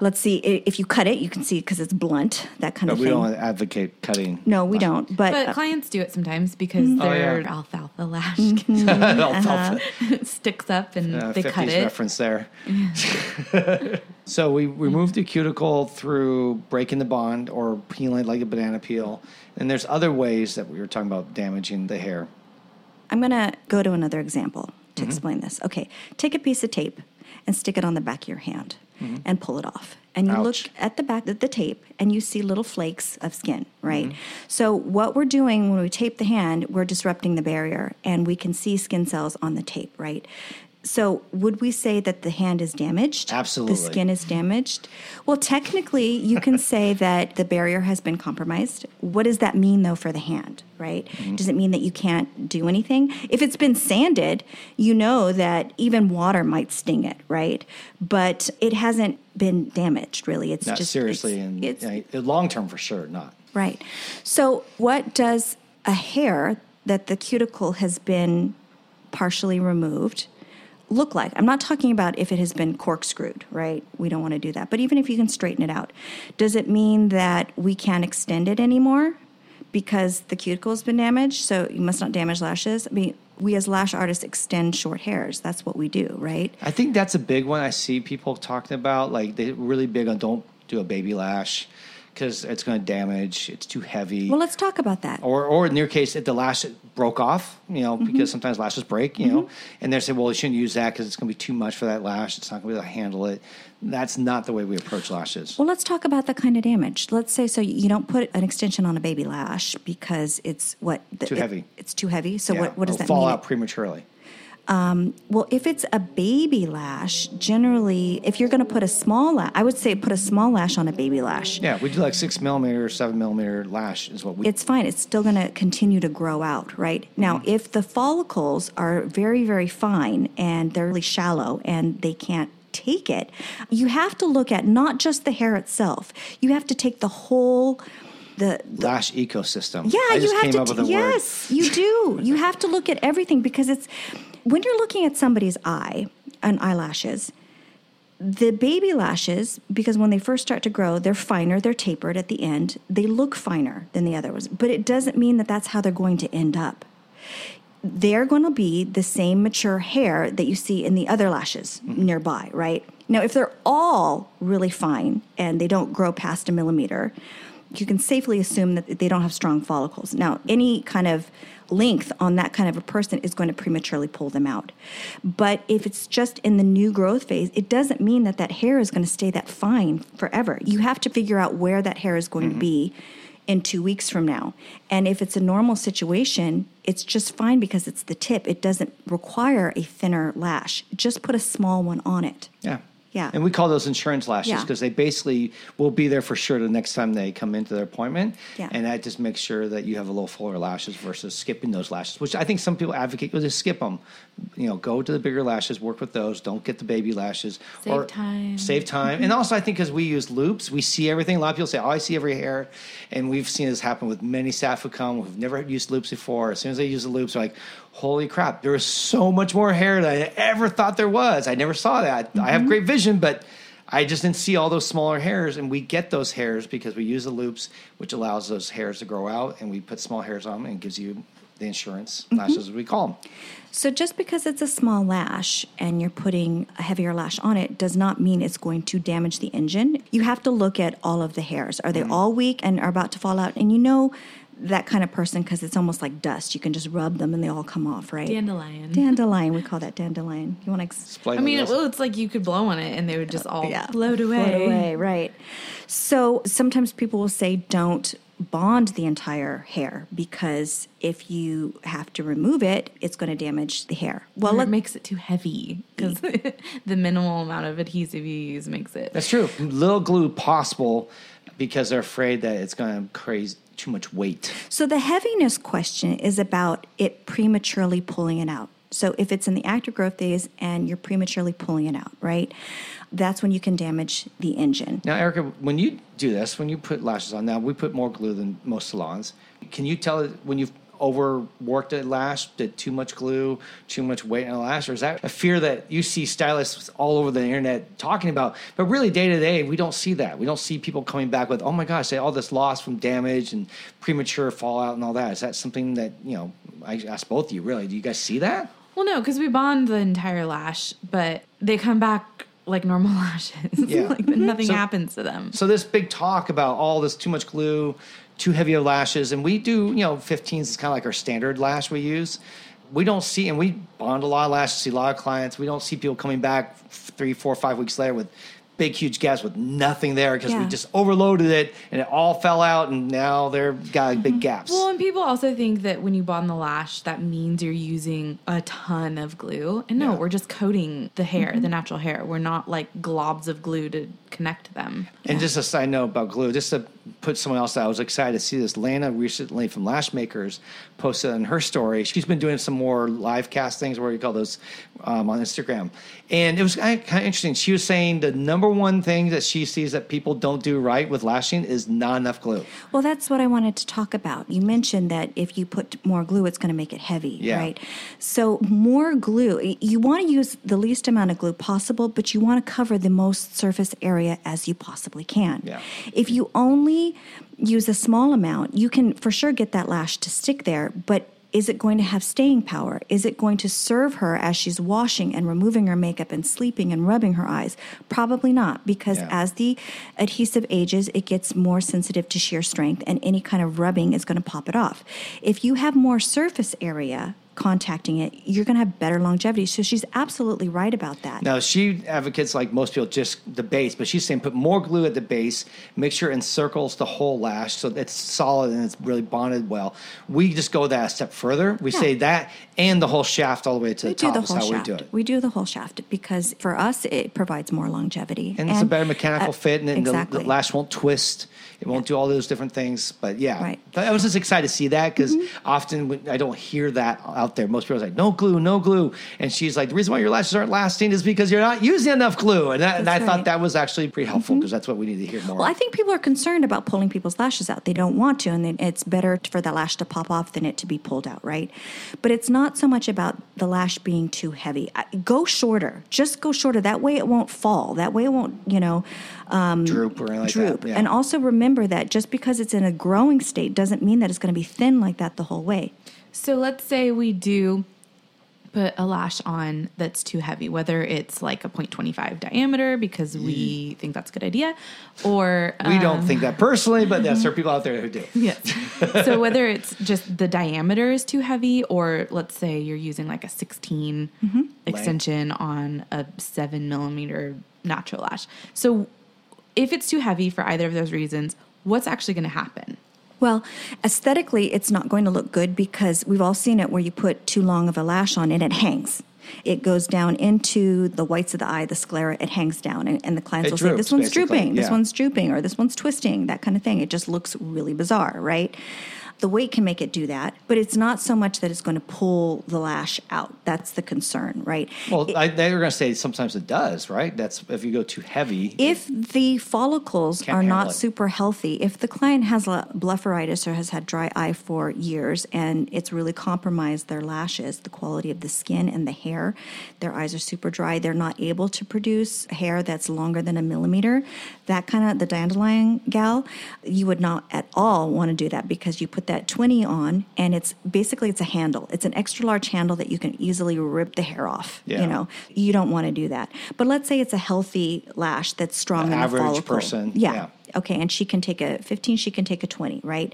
Let's see if you cut it, you can see because it's blunt. That kind But of we thing. We don't advocate cutting. No, we don't. But, But uh, clients do it sometimes because Oh, their yeah. alfalfa lash Alfalfa. [laughs] sticks up and Uh, they 50s cut it. reference there. [laughs] so we remove the cuticle through breaking the bond or peeling it like a banana peel. And there's other ways that we were talking about damaging the hair. I'm going to go to another example to explain this. Okay, take a piece of tape and stick it on the back of your hand Mm-hmm. and pull it off. And you Ouch. look at the back of the tape and you see little flakes of skin, right? Mm-hmm. So, what we're doing when we tape the hand, we're disrupting the barrier and we can see skin cells on the tape, right? So, would we say that the hand is damaged? Absolutely. The skin is damaged? Well, technically, you can [laughs] say that the barrier has been compromised. What does that mean, though, for the hand, right? Mm-hmm. Does it mean that you can't do anything? If it's been sanded, you know that even water might sting it, right? But it hasn't been damaged, really. It's Not just seriously, it's- and it's, long term for sure, not. Right. So, what does a hair that the cuticle has been partially removed look like? I'm not talking about if it has been corkscrewed, right? We don't want to do that. But even if you can straighten it out, does it mean that we can't extend it anymore because the cuticle has been damaged? So, you must not damage lashes. I mean, we as lash artists extend short hairs. That's what we do, right? I think that's a big one I see people talking about. Like they're really big on don't do a baby lash because it's going to damage. It's too heavy. Well, let's talk about that. or, or in your case, if the lash broke off, you know, Mm-hmm. because sometimes lashes break, you know, and they say, well, you shouldn't use that because it's going to be too much for that lash. It's not going to be able to handle it. That's not the way we approach lashes. Well, let's talk about the kind of damage. Let's say so you don't put an extension on a baby lash because it's what the, Too it- heavy. it's too heavy. So Yeah, what, what does it'll that fall mean? out prematurely. Well, if it's a baby lash, generally, if you're going to put a small lash, I would say put a small lash on a baby lash. Yeah, we do like six millimeter, seven millimeter lash is what we. It's fine. It's still going to continue to grow out, right? Now, Mm-hmm. if the follicles are very, very fine and they're really shallow and they can't take it, you have to look at not just the hair itself. You have to take the whole the lash ecosystem. Yeah, you have to. up with t- a word. yes, you do. You have to look at everything because it's when you're looking at somebody's eye and eyelashes. The baby lashes, because when they first start to grow, they're finer, they're tapered at the end. They look finer than the other ones, but it doesn't mean that that's how they're going to end up. They're going to be the same mature hair that you see in the other lashes mm-hmm. nearby, right? Now, if they're all really fine and they don't grow past a millimeter, you can safely assume that they don't have strong follicles. Now, any kind of length on that kind of a person is going to prematurely pull them out. But if it's just in the new growth phase, it doesn't mean that that hair is going to stay that fine forever. You have to figure out where that hair is going to be mm-hmm. in two weeks from now. And if it's a normal situation, it's just fine because it's the tip. It doesn't require a thinner lash. Just put a small one on it. Yeah. Yeah. And we call those insurance lashes Yeah. because they basically will be there for sure the next time they come into their appointment. Yeah. And that just makes sure that you have a little fuller lashes versus skipping those lashes, which I think some people advocate. Well, just skip them. You know, go to the bigger lashes, work with those. Don't get the baby lashes. Save time. Save time. And also, I think because we use loupes, we see everything. A lot of people say, oh, I see every hair. And we've seen this happen with many staff who come who've never used loupes before. As soon as they use the loupes, they're like, holy crap, there is so much more hair than I ever thought there was. I never saw that. I have mm-hmm. great vision, but I just didn't see all those smaller hairs. And we get those hairs because we use the loupes, which allows those hairs to grow out. And we put small hairs on them and gives you the insurance Mm-hmm. lashes, as we call them. So just because it's a small lash and you're putting a heavier lash on it does not mean it's going to damage the engine. You have to look at all of the hairs. Are they all weak and are about to fall out? And you know that kind of person because it's almost like dust. You can just rub them and they all come off, right? Dandelion. [laughs] Dandelion. We call that dandelion. You want to Explain I mean, this. well, it's like you could blow on it and they would just all Yeah. float away. float away, right? So sometimes people will say don't bond the entire hair because if you have to remove it, it's going to damage the hair. Well, Or it makes it too heavy because [laughs] the minimal amount of adhesive you use makes it. That's true. Little glue possible because they're afraid that it's going to create too much weight. So the heaviness question is about it prematurely pulling it out. So if it's in the active growth phase and you're prematurely pulling it out, right? That's when you can damage the engine. Now, Erica, when you do this, when you put lashes on, now we put more glue than most salons. Can you tell when you've overworked a lash, did too much glue, too much weight on a lash, or is that a fear that you see stylists all over the internet talking about? But really, day to day, we don't see that. We don't see people coming back with, "Oh my gosh, they all this loss from damage and premature fallout and all that." Is that something that you know? I ask both of you. Really, do you guys see that? Well, no, because we bond the entire lash, but they come back like normal [laughs] lashes. Yeah. [laughs] like mm-hmm. nothing So- happens to them. So this big talk about all this too much glue, too heavy of lashes, and we do, you know, 15s is kind of like our standard lash we use. We don't see, and we bond a lot of lashes, see a lot of clients. We don't see people coming back three, four, five weeks later with big, huge gaps with nothing there because we just overloaded it and it all fell out, and now they're got big mm-hmm. gaps. Well, and people also think that when you bond the lash, that means you're using a ton of glue. And no, Yeah. we're just coating the hair, the mm-hmm. natural hair. We're not like globs of glue to connect them. And just a side note about glue, just to put someone else out, I was excited to see this. Lana recently from Lash Makers posted on her story. She's been doing some more live cast things, what do you call those, um, on Instagram. And it was kind of, kind of interesting. She was saying the number one thing that she sees that people don't do right with lashing is not enough glue. Well, that's what I wanted to talk about. You mentioned that if you put more glue, it's going to make it heavy, Yeah. right? So, more glue, you want to use the least amount of glue possible, but you want to cover the most surface area as you possibly can. Yeah. If you only use a small amount, you can for sure get that lash to stick there, but is it going to have staying power? Is it going to serve her as she's washing and removing her makeup and sleeping and rubbing her eyes? Probably not, because Yeah. as the adhesive ages, it gets more sensitive to shear strength, and any kind of rubbing is going to pop it off. If you have more surface area contacting it, you're going to have better longevity. So she's absolutely right about that. Now she advocates like most people just the base, but she's saying put more glue at the base, make sure it encircles the whole lash so it's solid and it's really bonded well. We just go that a step further. We Yeah. say that and the whole shaft all the way to we the do top the is whole how shaft. we do it. We do the whole shaft because for us it provides more longevity and, it's a better mechanical uh, fit, and then the- exactly. the, lash won't twist. It won't do all those different things. But yeah, Right. I was just excited to see that because mm-hmm. often when, I don't hear that out there. Most people are like, "No glue, no glue," and she's like, "The reason why your lashes aren't lasting is because you're not using enough glue." And, that, and I That's thought that was actually pretty helpful mm-hmm. because that's what we need to hear more. Well, I think people are concerned about pulling people's lashes out. They don't want to, and then it's better for the lash to pop off than it to be pulled out, right? But it's not so much about the lash being too heavy. Go shorter. Just go shorter. That way it won't fall. That way it won't, you know, droop or anything like droop. that. Yeah. And also remember that just because it's in a growing state doesn't mean that it's going to be thin like that the whole way. So let's say we do put a lash on that's too heavy, whether it's like a 0.25 diameter because we think that's a good idea, or we don't um, think that personally, but yes, there are [laughs] people out there who do. Yes. [laughs] so whether it's just the diameter is too heavy, or let's say you're using like a 16 extension on a seven millimeter natural lash. So if it's too heavy for either of those reasons, what's actually going to happen? Well, aesthetically, it's not going to look good because we've all seen it where you put too long of a lash on and it hangs. It goes down into the whites of the eye, the sclera, it hangs down. And, and the clients It will say, This one's basically, drooping, this one's drooping, or this one's twisting, that kind of thing. It just looks really bizarre, right? The weight can make it do that, but it's not so much that it's going to pull the lash out. That's the concern, right? Well, I, they were going to say sometimes it does, right? That's if you go too heavy. if the follicles are not it. super healthy, if the client has a blepharitis or has had dry eye for years and it's really compromised their lashes, the quality of the skin and the hair, their eyes are super dry, they're not able to produce hair that's longer than a millimeter, that kind of the dandelion gal, you would not at all want to do that because you put that that 20 on and it's basically it's a handle. It's an extra large handle that you can easily rip the hair off Yeah. you know? You don't want to do that. But let's say it's a healthy lash that's strong An in average person, yeah. yeah. okay and she can take a 15 she can take a 20 right?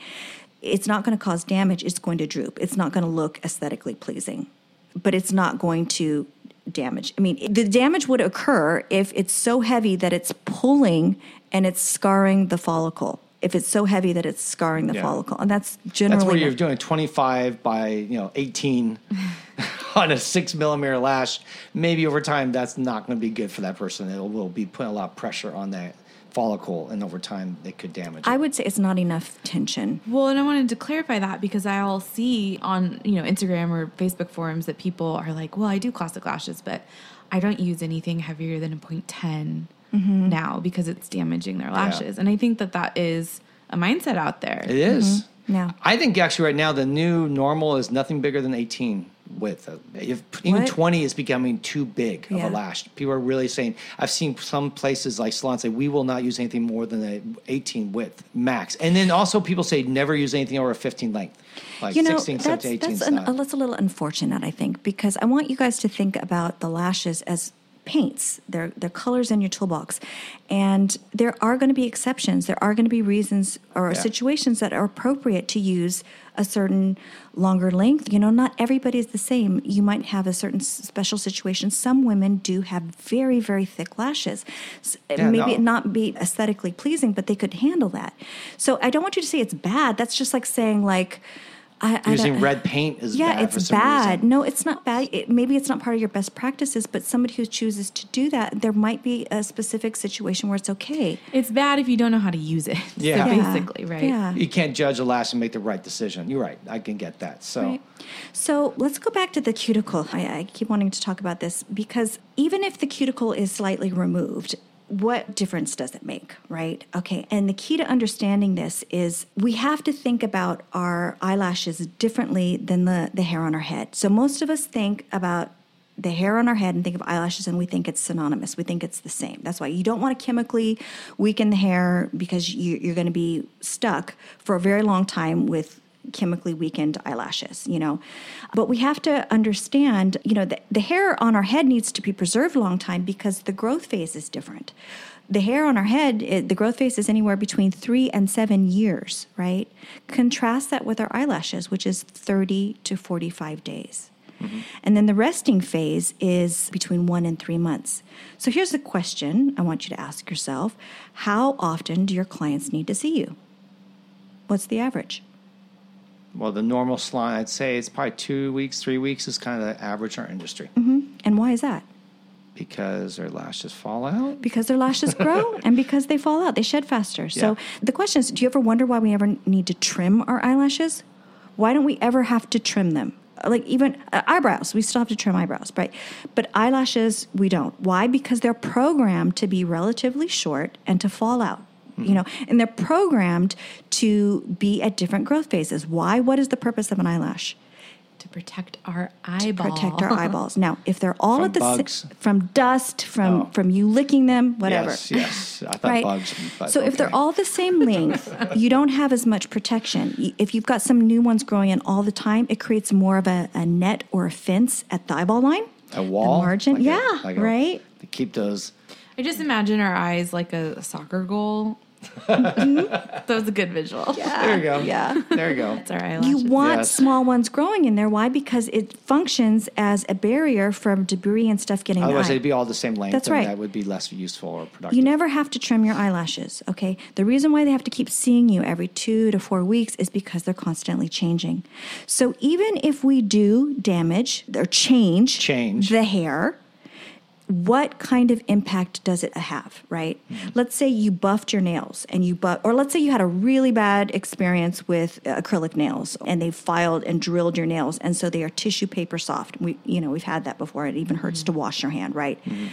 It's not going to cause damage it's going to droop. It's not going to look aesthetically pleasing but it's not going to damage. I mean the damage would occur if it's so heavy that it's pulling and it's scarring the follicle if it's so heavy that it's scarring the Yeah. follicle and that's generally That's where you're doing 25 by you know 18 [laughs] on a six millimeter lash. Maybe over time that's not going to be good for that person. It will be putting a lot of pressure on that follicle, and over time it could damage. It. i would say it's not enough tension Well, and I wanted to clarify that because I'll see on you know Instagram or Facebook forums that people are like, "Well, I do classic lashes, but I don't use anything heavier than a 0.10 Mm-hmm. now because it's damaging their lashes." And I think that that is a mindset out there. It is. Mm-hmm. Yeah. I think actually right now the new normal is nothing bigger than 18 width. Uh, if even What? 20 is becoming too big of Yeah. a lash. People are really saying. I've seen some places like salons say we will not use anything more than a 18 width max. And then also people say never use anything over a 15 length. Like you know 16, that's 17, 18 that's, an, that's a little unfortunate i think because i want you guys to think about the lashes as paints. They're, they're colors in your toolbox. And there are going to be exceptions. There are going to be reasons or Yeah. situations that are appropriate to use a certain longer length. You know not everybody is the same. You might have a certain special situation. Some women do have very very thick lashes. Yeah, maybe no. it not be aesthetically pleasing but they could handle that. So i don't want you to say it's bad. That's just like saying like I, I Using red paint is yeah, bad for it's some bad. reason. No, it's not bad. It, maybe it's not part of your best practices, but somebody who chooses to do that, there might be a specific situation where it's okay. It's bad if you don't know how to use it. [laughs] Yeah. So basically, right? Yeah. You can't judge a lash and make the right decision. You're right. I can get that. So Right. So let's go back to the cuticle. I, I keep wanting to talk about this because even if the cuticle is slightly removed, what difference does it make, right? Okay. And the key to understanding this is we have to think about our eyelashes differently than the, the hair on our head. So most of us think about the hair on our head and think of eyelashes and we think it's synonymous. We think it's the same. That's why you don't want to chemically weaken the hair because you, you're going to be stuck for a very long time with chemically weakened eyelashes, you know. But we have to understand, you know, the, the hair on our head needs to be preserved a long time because the growth phase is different. The hair on our head, it, the growth phase is anywhere between three and seven years, right? Contrast that with our eyelashes, which is 30 to 45 days. Mm-hmm. And then the resting phase is between one and three months. So here's the question I want you to ask yourself How often do your clients need to see you? What's the average? Well, the normal salon, I'd say it's probably two weeks, three weeks is kind of the average in our industry And why is that? because their lashes fall out. Because their lashes [laughs] grow and because they fall out, they shed faster. So Yeah. the question is do you ever wonder why we ever need to trim our eyelashes? Why don't we ever have to trim them? Like even uh, eyebrows, we still have to trim eyebrows, right? But eyelashes, we don't. Why? Because they're programmed to be relatively short and to fall out. You know, and they're programmed to be at different growth phases. Why? What is the purpose of an eyelash? To protect our eyeball. protect our eyeballs. [laughs] Now, if they're all From at the sa- bugs. from dust, from Oh. from you licking them, whatever. Yes, yes. I thought Right. bugs. But so if they're all the same [laughs] length, you don't have as much protection. If you've got some new ones growing in all the time, it creates more of a, a net or a fence at the eyeball line. a wall, the margin, Like a- yeah, like a- right. to keep those. I just imagine our eyes like a soccer goal. Mm-hmm. [laughs] that was a good visual. Yeah. There you go. Yeah. there you go. It's our eyelashes. You want Yes. small ones growing in there. Why? Because it functions as a barrier from debris and stuff getting in the Otherwise, eye. they'd be all the same length. That's and right. That would be less useful or productive. You never have to trim your eyelashes, okay? The reason why they have to keep seeing you every two to four weeks is because they're constantly changing. So even if we do damage or change, Change. the hair, what kind of impact does it have, right? Mm-hmm. Let's say you buffed your nails and you buff, or let's say you had a really bad experience with acrylic nails and they filed and drilled your nails, and so they are tissue paper soft. We, you know, we've had that before. It even hurts to mm-hmm. wash your hand, right? Mm-hmm.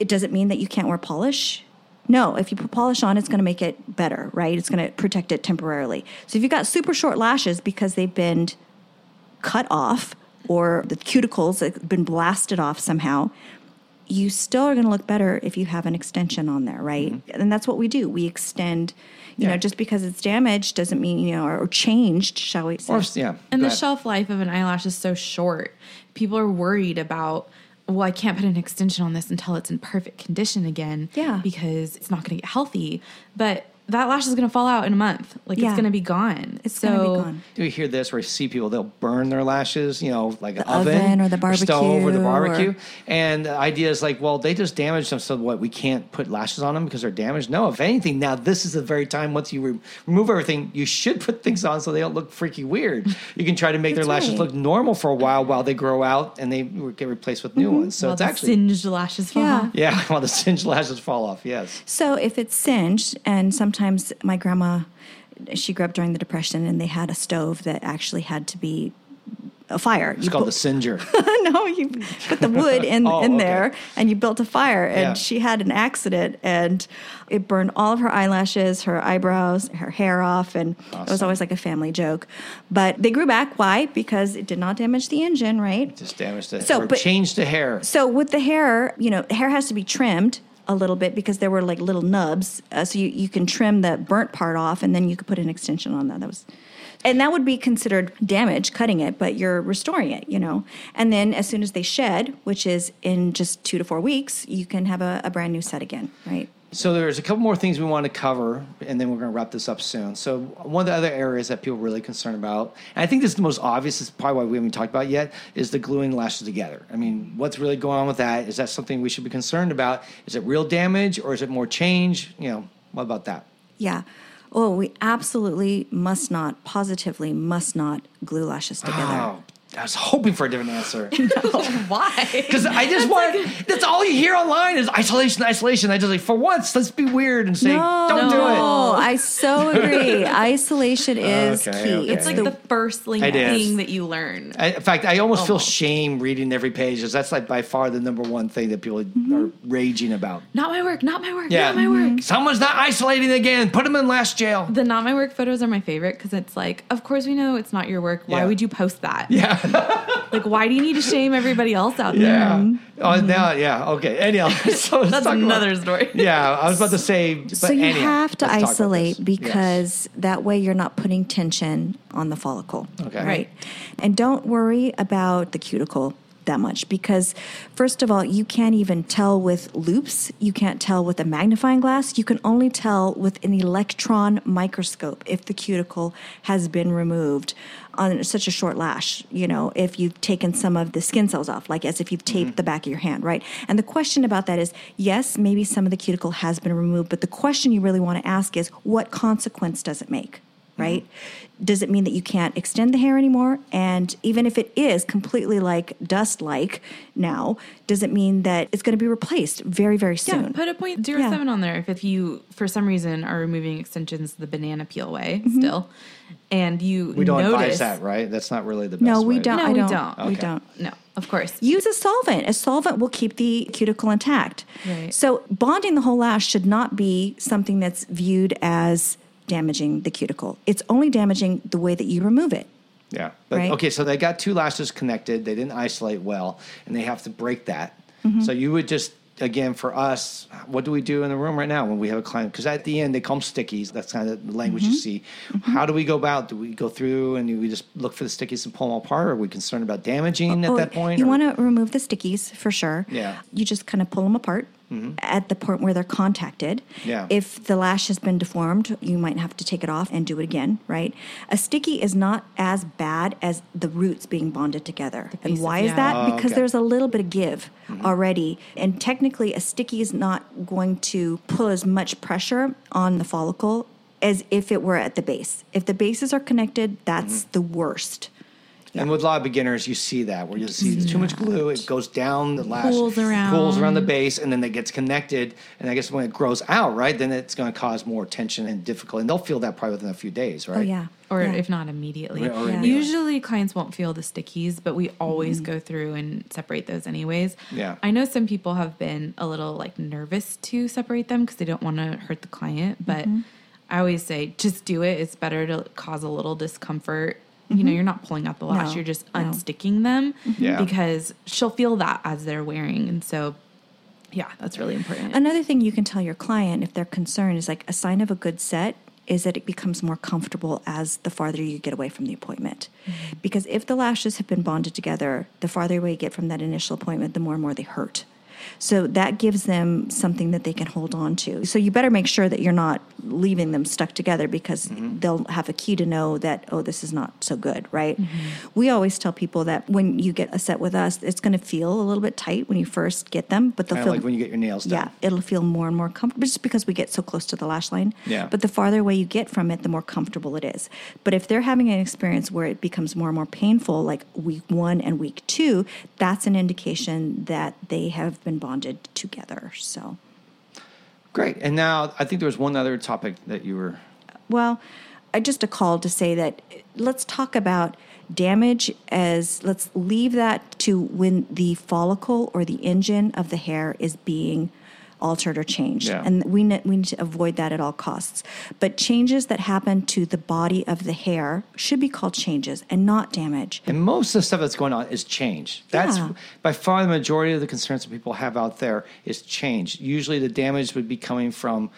It doesn't mean that you can't wear polish. No, if you put polish on, it's going to make it better, right? It's going to protect it temporarily. So if you've got super short lashes because they've been cut off or the cuticles have been blasted off somehow, you still are going to look better if you have an extension on there, right? And that's what we do. We extend. You Yeah. know, just because it's damaged doesn't mean you know, or, or changed, shall we say? Or, yeah. And the shelf life of an eyelash is so short. People are worried about, well, I can't put an extension on this until it's in perfect condition again. Yeah. Because it's not going to get healthy. But that lash is going to fall out in a month. Like Yeah. it's going to be gone. It's so, going to be gone. Do we hear this where you see people they'll burn their lashes, you know, like an oven, oven or the stove or the barbecue barbecue. or- And the idea is like, well, they just damaged them, so what? We can't put lashes on them because they're damaged. No, if anything, now this is the very time once you re- remove everything, you should put things on so they don't look freaky weird. You can try to make their That's lashes look normal for a while while they grow out and they get replaced with new mm-hmm. ones. So while it's the actually singed lashes fall Yeah. off. yeah, [laughs] while the singed lashes fall off. Yes. So if it's singed, and sometimes my grandma, she grew up during the Depression, and they had a stove that actually had to be a fire. It's called the Singer. [laughs] no, you put the wood in [laughs] Oh, in okay. there, and you built a fire. And Yeah. she had an accident, and it burned all of her eyelashes, her eyebrows, her hair off, and it was always like a family joke. But they grew back. Why? Because it did not damage the engine, right? It just damaged the So, but- changed the hair. So with the hair, you know, hair has to be trimmed a little bit because there were like little nubs. Uh, so you, you can trim the burnt part off and then you could put an extension on that. That was and that would be considered damage cutting it, but you're restoring it, you know. And then as soon as they shed, which is in just two to four weeks, you can have a, a brand new set again, right? So there's a couple more things we want to cover, and then we're going to wrap this up soon. So one of the other areas that people are really concerned about, and I think this is the most obvious, is probably why we haven't talked about it yet, is the gluing lashes together. I mean, what's really going on with that? Is that something we should be concerned about? Is it real damage or is it more change? You know, what about that? Yeah. Oh, we absolutely must not, positively must not glue lashes together. Oh, I was hoping for a different answer. [laughs] Why? [laughs] Because I just want, that's all you hear online is isolation, isolation. I just like, for once, let's be weird and say, don't do it. No, I so [laughs] agree. Isolation is Okay, key. okay. It's like the first like, It is. thing that you learn. I, in fact, I almost feel shame reading every page because that's like by far the number one thing that people are mm-hmm. raging about. Not my work, not my work, Yeah, not my work. Mm-hmm. someone's not isolating again. Put them in last jail. The not my work photos are my favorite because it's like, of course we know it's not your work. Why Yeah. would you post that? Yeah, [laughs] Like, why do you need to shame everybody else out there? yeah. Oh, now, yeah. Okay. Anyhow, [laughs] so That's talk about- another story. [laughs] yeah, I was about to say. But so you anyhow, have to let's talk about isolate this. because that way you're not putting tension on the follicle. Okay. Right. And don't worry about the cuticle that much because first of all you can't even tell with loupes. You can't tell with a magnifying glass. You can only tell with an electron microscope if the cuticle has been removed on such a short lash you know if you've taken some of the skin cells off like as if you've taped mm-hmm. the back of your hand right? And the question about that is yes maybe some of the cuticle has been removed but the question you really want to ask is what consequence does it make right? Does it mean that you can't extend the hair anymore? And even if it is completely like dust like now, does it mean that it's going to be replaced very, very soon? Yeah, put a point zero Yeah. seven on there if, if you for some reason are removing extensions the banana peel way Mm-hmm. still, and you We don't notice, advise that, right? That's not really the best. no, we way. don't. No, I we don't. don't. We don't. No, of course. Use a solvent. A solvent will keep the cuticle intact. Right. So bonding the whole lash should not be something that's viewed as damaging the cuticle. It's only damaging the way that you remove it. Yeah. But Right? okay, so they got two lashes connected. They didn't isolate well, and they have to break that. Mm-hmm. So you would just again for us, what do we do in the room right now when we have a client? Because at the end they call them stickies. That's kind of the language Mm-hmm. you see. How do we go about? Do we go through and we just look for the stickies and pull them apart? Or are we concerned about damaging at Oh, that point? You want to remove the stickies for sure. Yeah. Mm-hmm. You just kind of pull them apart at the point where they're contacted. Yeah. If the lash has been deformed, you might have to take it off and do it again, right? A sticky is not as bad as the roots being bonded together. And pieces, why is yeah. that? Oh, because okay. there's a little bit of give Mm-hmm. already. And technically, a sticky is not going to pull as much pressure on the follicle as if it were at the base. If the bases are connected, that's Mm-hmm. the worst. And with a lot of beginners, you see that where you see there's too much glue, it goes down the lash, Pulls around. pulls around the base, and then it gets connected. And I guess when it grows out, right, then it's going to cause more tension and difficulty. And they'll feel that probably within a few days, oh, right? Oh, yeah. or Yeah. if not immediately. Or Yeah. Usually clients won't feel the stickies, but we always mm-hmm. go through and separate those anyways. Yeah. I know some people have been a little like nervous to separate them because they don't want to hurt the client, but mm-hmm. I always say just do it. It's better to cause a little discomfort. You know, mm-hmm. you're not pulling out the lash, No, you're just no. unsticking them mm-hmm. Yeah. because she'll feel that as they're wearing. And so Yeah, that's really important. Another thing you can tell your client if they're concerned is like a sign of a good set is that it becomes more comfortable as the farther you get away from the appointment. Mm-hmm. Because if the lashes have been bonded together, the farther away you get from that initial appointment, the more and more they hurt. So that gives them something that they can hold on to. So you better make sure that you're not leaving them stuck together because mm-hmm. they'll have a key to know that, oh, this is not so good, right? Mm-hmm. We always tell people that when you get a set with us, it's going to feel a little bit tight when you first get them, but they'll Kind of feel like when you get your nails done. yeah, it'll feel more and more comfortable just because we get so close to the lash line. Yeah. But the farther away you get from it, the more comfortable it is. But if they're having an experience where it becomes more and more painful, like week one and week two, that's an indication that they have been bonded together. So, Great. And now I think there was one other topic that you were. well, I just a call to say that let's talk about damage as let's leave that to when the follicle or the engine of the hair is being altered or changed Yeah. and we ne- we need to avoid that at all costs but changes that happen to the body of the hair should be called changes and not damage And most of the stuff that's going on is change. That's Yeah. by far the majority of the concerns that people have out there is change. Usually the damage would be coming from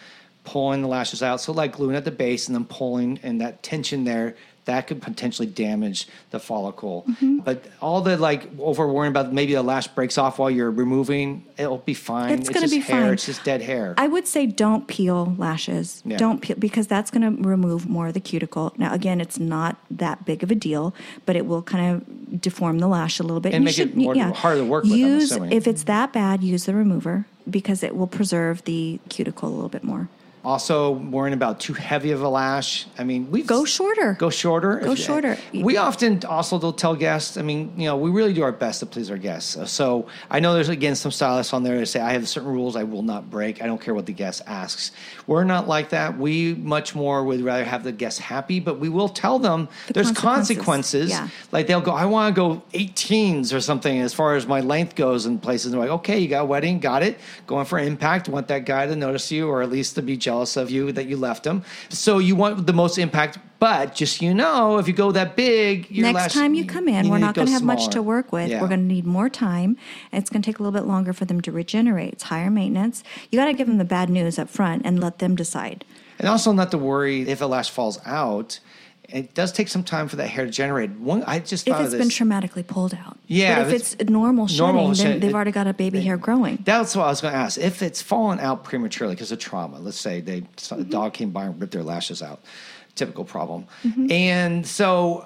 pulling the lashes out. So like gluing at the base and then pulling and that tension there, that could potentially damage the follicle. Mm-hmm. But all the like over worrying about maybe the lash breaks off while you're removing, it'll be fine. It's gonna just be hair. fine. It's just dead hair. I would say don't peel lashes. Yeah. Don't peel because that's going to remove more of the cuticle. Now, again, it's not that big of a deal, but it will kind of deform the lash a little bit. And You make it more- harder to work with, Use if it's that bad, use the remover because it will preserve the cuticle a little bit more. Also, worrying about too heavy of a lash. I mean, we Go shorter. Go shorter. Go If- shorter. We often also will tell guests. I mean, you know, we really do our best to please our guests. So, so I know there's again some stylists on there that say I have certain rules I will not break. I don't care what the guest asks. We're not like that. We much more would rather have the guests happy, but we will tell them The there's consequences. consequences. Yeah. Like they'll go, I want to go 18s or something as far as my length goes in places. And they're like, okay, you got a wedding, got it. Going for impact, want that guy to notice you or at least to be jealous of you that you left him. So you want the most impact, but just so you know, if you go that big, Next time you come in, you we're not going to have much to work with. Yeah. We're going to need more time, and it's going to take a little bit longer for them to regenerate. It's higher maintenance. You got to give them the bad news up front and let them decide. And also not to worry if a lash falls out. It does take some time for that hair to generate. One, I just If it's been traumatically pulled out. Yeah, But if it's, it's normal shedding, normal then shed- they've it- already got a baby hair growing. That's what I was going to ask. If it's fallen out prematurely because of trauma, let's say they Mm-hmm. a dog came by and ripped their lashes out, typical problem. Mm-hmm. And so,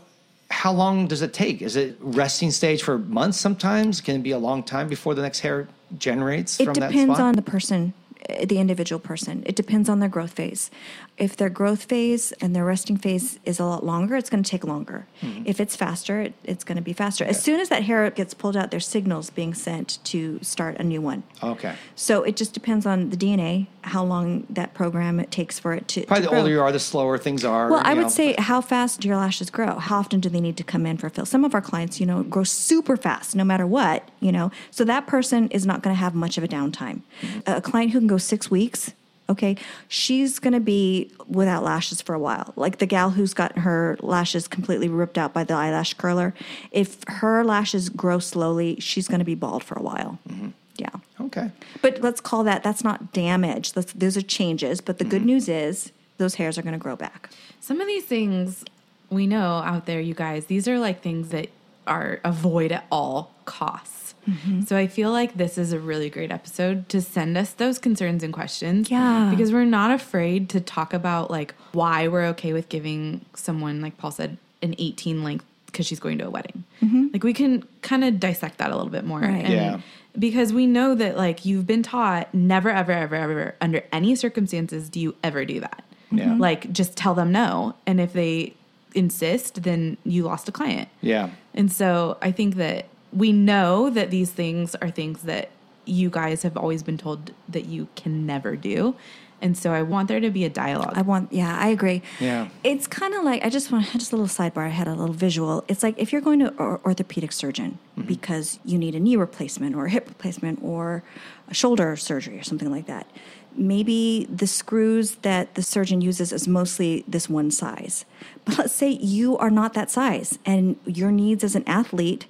how long does it take? Is it resting stage for months? Sometimes can it be a long time before the next hair generates It from that It depends on the person, uh, the individual person. It depends on their growth phase. If their growth phase and their resting phase is a lot longer, it's going to take longer. Mm-hmm. If it's faster, it, it's going to be faster. As soon as that hair gets pulled out, there's signals being sent to start a new one. okay. So it just depends on the DNA, how long that program it takes for it to. Probably to the grow. older you are, the slower things are. Well, I would know, say but- how fast do your lashes grow? How often do they need to come in for a fill? Some of our clients, you know, grow super fast no matter what, you know. So that person is not going to have much of a downtime. Mm-hmm. A client who can go 6 weeks, okay, she's going to be without lashes for a while. Like the gal who's got her lashes completely ripped out by the eyelash curler, if her lashes grow slowly, she's going to be bald for a while. Mm-hmm. Yeah. okay. But let's call that that's not damage. That's, those are changes, but the good Mm-hmm. news is those hairs are going to grow back. Some of these things we know out there, you guys, these are like things that are avoid at all costs. Mm-hmm. So I feel like this is a really great episode to send us those concerns and questions. Yeah. Because we're not afraid to talk about like why we're okay with giving someone, like Paul said, an 18 length because she's going to a wedding. Mm-hmm. Like we can kind of dissect that a little bit more. Right. And Yeah. because we know that like you've been taught never, ever, ever, ever, under any circumstances do you ever do that. Yeah. Mm-hmm. Like just tell them no. And if they insist, then you lost a client. Yeah. And so I think that we know that these things are things that you guys have always been told that you can never do. And so I want there to be a dialogue. I want, yeah, I agree. Yeah. It's kind of like, I just want, [laughs] just a little sidebar. I had a little visual. It's like if you're going to an orthopedic surgeon mm-hmm. because you need a knee replacement or a hip replacement or a shoulder surgery or something like that, maybe the screws that the surgeon uses is mostly this one size. But let's say you are not that size and your needs as an athlete,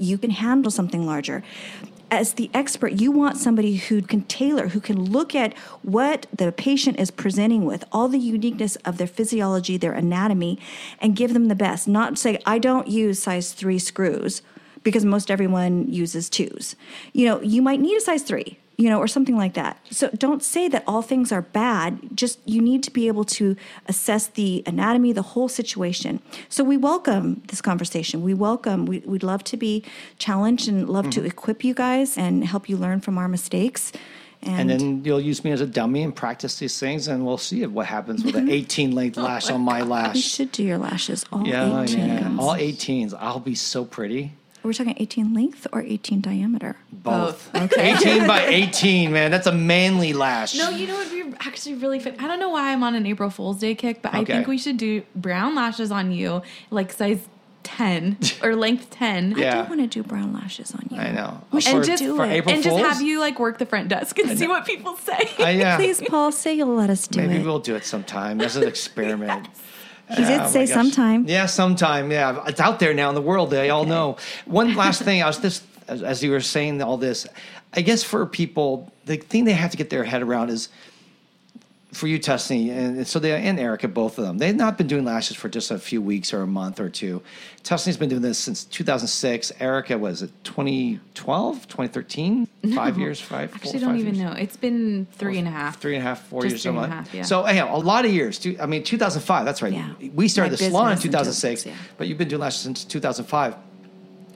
you can handle something larger as the expert, you want somebody who can tailor, who can look at what the patient is presenting with, all the uniqueness of their physiology, their anatomy, and give them the best. Not say, I don't use size three screws because most everyone uses twos. You know, you might need a size three you know, or something like that. So don't say that all things are bad. Just you need to be able to assess the anatomy, the whole situation. So we welcome this conversation. We welcome, we, would love to be challenged and love mm-hmm. to equip you guys and help you learn from our mistakes. And, and, then you'll use me as a dummy and practice these things, and we'll see what happens with an mm-hmm. 18 length oh lash on my lash. You should do your lashes all yeah, 18. Yeah, all 18s. I'll be so pretty. Are talking 18 length or 18 diameter? Both. Both. Okay. [laughs] 18 by [laughs] 18, man. That's a manly lash. No, you know what would be actually really fit? I don't know why I'm on an April Fool's Day kick, but okay. I think we should do brown lashes on you, like size 10 [laughs] or length 10. Yeah. I do want to do brown lashes on you. I know. We should just, do it. April and just have you like work the front desk and see what people say. Uh, yeah. Please, Paul, say you'll let us do Maybe it. Maybe we'll do it sometime as an experiment. yes. He did oh say sometime. Yeah, sometime. Yeah, it's out there now in the world. They all know. One last thing, I was just as, as you were saying all this. I guess for people, the thing they have to get their head around is for you, Tusney, and so they and Erica, both of them, they've not been doing lashes for just a few weeks or a month or two. Tusney's been doing this since 2006. Erica was it 2012, 2013? Five years, five. Actually, four, don't even years? know. It's been three and a half, three and a half, four just years, three and a half, yeah. So anyhow, a lot of years. I mean, 2005. That's right. Yeah. We started My the salon in 2006, yeah. but you've been doing lashes since 2005.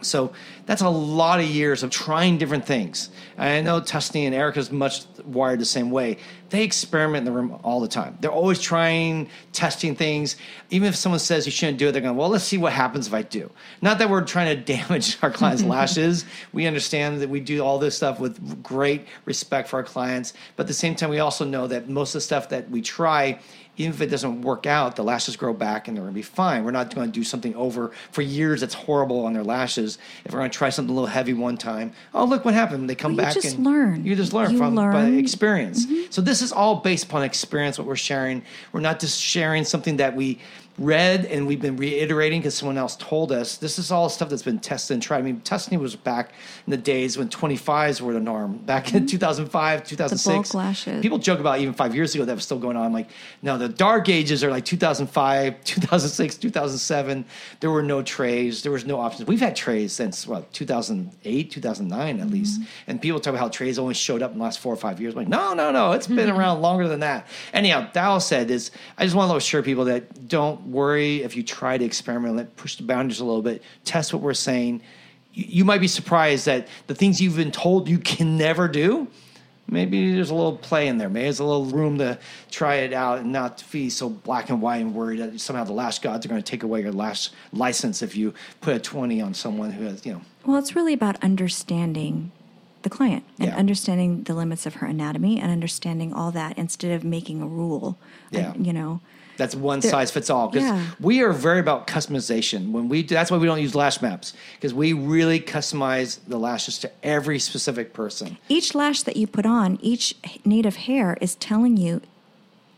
So that's a lot of years of trying different things. I know Tusney and Erica's much wired the same way. They experiment in the room all the time. They're always trying, testing things. Even if someone says you shouldn't do it, they're going, well, let's see what happens if I do. Not that we're trying to [laughs] damage our clients' [laughs] lashes. We understand that we do all this stuff with great respect for our clients. But at the same time, we also know that most of the stuff that we try even if it doesn't work out, the lashes grow back and they're going to be fine. We're not going to do something over for years that's horrible on their lashes. If we're going to try something a little heavy one time, oh look what happened. They come well, back just and learn. You just learn you from learn. by experience. Mm-hmm. So this is all based upon experience. What we're sharing, we're not just sharing something that we read and we've been reiterating because someone else told us. This is all stuff that's been tested and tried. I mean, testing was back in the days when 25s were the norm. Back in 2005, 2006. The lashes. People joke about even five years ago that was still going on. I'm like, no, the dark ages are like 2005, [laughs] 2006, 2007. There were no trays. There was no options. We've had trays since, what, 2008, 2009 at mm-hmm. least. And people talk about how trays only showed up in the last four or five years. I'm like, no, no, no. It's been mm-hmm. around longer than that. Anyhow, all said is, I just want to assure people that don't worry if you try to experiment, push the boundaries a little bit, test what we're saying. You, you might be surprised that the things you've been told you can never do, maybe there's a little play in there. Maybe there's a little room to try it out and not be so black and white and worried that somehow the lash gods are going to take away your lash license if you put a 20 on someone who has, you know. Well, it's really about understanding the client and yeah. understanding the limits of her anatomy and understanding all that instead of making a rule. Yeah. You know, that's one there, size fits all because yeah. we are very about customization. When we that's why we don't use lash maps because we really customize the lashes to every specific person. Each lash that you put on, each native hair is telling you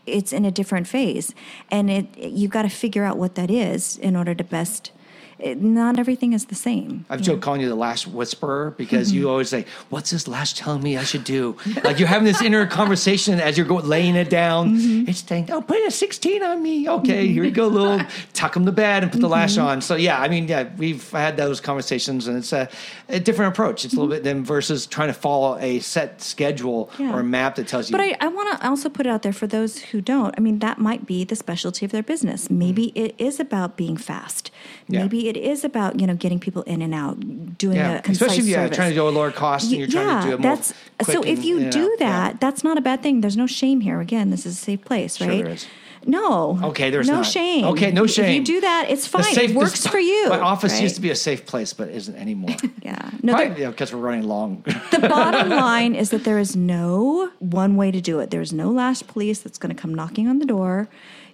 it's in a different phase, and it you've got to figure out what that is in order to best it, not everything is the same. I've joked calling you the last whisperer because mm-hmm. you always say, "What's this lash telling me I should do?" like you're having this inner conversation as you're going laying it down. Mm-hmm. It's saying, "Oh, put a 16 on me." Okay, here you go, [laughs] little tuck them to bed and put the lash mm-hmm. on. So yeah, I mean, yeah, we've had those conversations, and it's a, a different approach. It's a little mm-hmm. bit than versus trying to follow a set schedule yeah. or a map that tells you. But I, I want to also put it out there for those who don't. I mean, that might be the specialty of their business. Maybe mm-hmm. it is about being fast. Yeah. It is about you know getting people in and out, doing yeah. a concise especially if you're trying to do a lower cost and you're trying yeah, to do it more that's so. If you and, do know, that, that's not a bad thing. There's no shame here. Again, this is a safe place, right? Sure no. Okay, there's no not. shame. Okay, no shame. If you do that, it's fine. Safe, it works for you. My office right? used to be a safe place, but isn't anymore. [laughs] yeah. No, because yeah, we're running long. the bottom [laughs] line is that there is no one way to do it. There's no lash police that's going to come knocking on the door.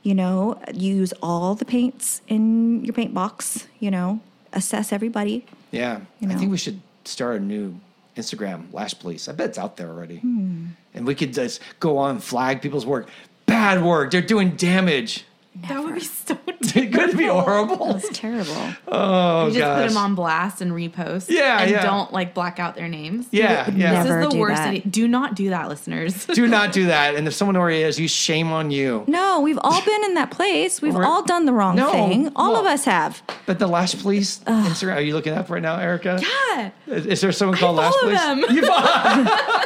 You know, use all the paints in your paint box. You know, assess everybody. Yeah, you know? I think we should start a new Instagram Lash Police. I bet it's out there already, hmm. and we could just go on flag people's work. Bad work. They're doing damage. Never. That would be so Could [laughs] it could be horrible? That's terrible. Oh, You just gosh. put them on blast and repost. Yeah, and yeah. don't like black out their names. Yeah, yeah. This Never is the do worst. that. idea. Do not do that, listeners. Do [laughs] not do that. And if someone already is, you shame on you. No, we've all [laughs] been in that place. We've We're- all done the wrong No, thing. All of well- us have. But the Lash Police Instagram, are you looking up right now, Erica? yeah. Is, is there someone called Lash follow Police? them. You follow-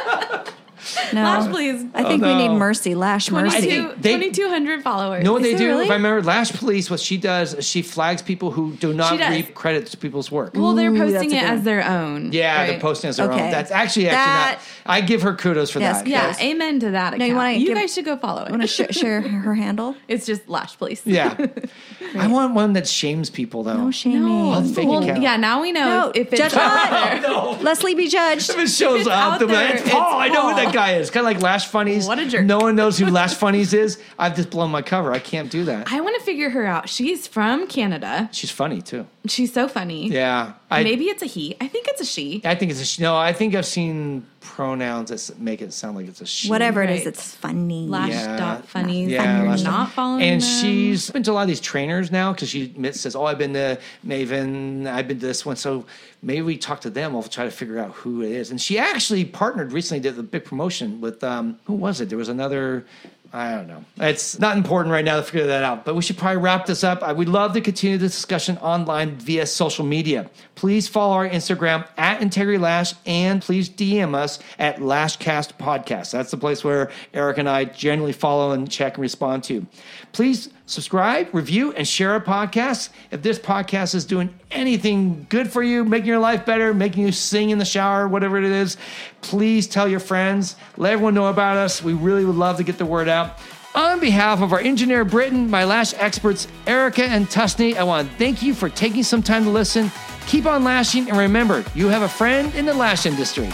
No. Lash, please. I think Oh, we need mercy. Lash mercy. think they- 2,200 followers. know what they Is it do? really? If I remember, Lash Police, what she does is she flags people who do not She does. reap credit to people's work. well, they're Ooh, posting that's a it good as one. their own. yeah, they're right? posting as their own. Okay. That's actually actually That- not. I give her kudos for Yes, that. Yeah, Yes. amen to that. No, you account. wanna you give- guys should go follow it. Want to sh- [laughs] share her handle? it's just Lash Police. Yeah. [laughs] I want one that shames people though. No shaming. No, fake well, account. yeah. Now we know No, if it's judge not. [laughs] Leslie be judged. If it shows it's up, out the there, it's it's Paul. I know who Paul. that guy is. Kind of like Lash Funnies. What a jerk. No one knows who Lash Funnies is. I've just blown my cover. I can't do that. I want to figure her out. She's from Canada. She's funny too. She's so funny. Yeah. I, Maybe it's a he. I think it's a she. I think it's a sh- no. I think I've seen pronouns that make it sound like it's a she. Whatever it is, Right. it's funny. Lash Yeah. dot funnies. Yeah, and you're Lash- not following And them. she's been to a lot of these trainers now because she admits, says, "Oh, I've been to Maven. I've been to this one." So maybe we talk to them. We'll try to figure out who it is. And she actually partnered recently, did a big promotion with um, who was it? There was another. I don't know. It's not important right now to figure that out, but we should probably wrap this up. Uh, I would love to continue the discussion online via social media. Please follow our Instagram at Integrity Lash and please DM us at Lashcast Podcast. That's the place where Erica and I generally follow and check and respond to. Please subscribe, review, and share our podcast. If this podcast is doing anything good for you, making your life better, making you sing in the shower, whatever it is, please tell your friends. Let everyone know about us. We really would love to get the word out. On behalf of our engineer Britton, my lash experts Erica and Tusney, I want to thank you for taking some time to listen. Keep on lashing, and remember, you have a friend in the lash industry.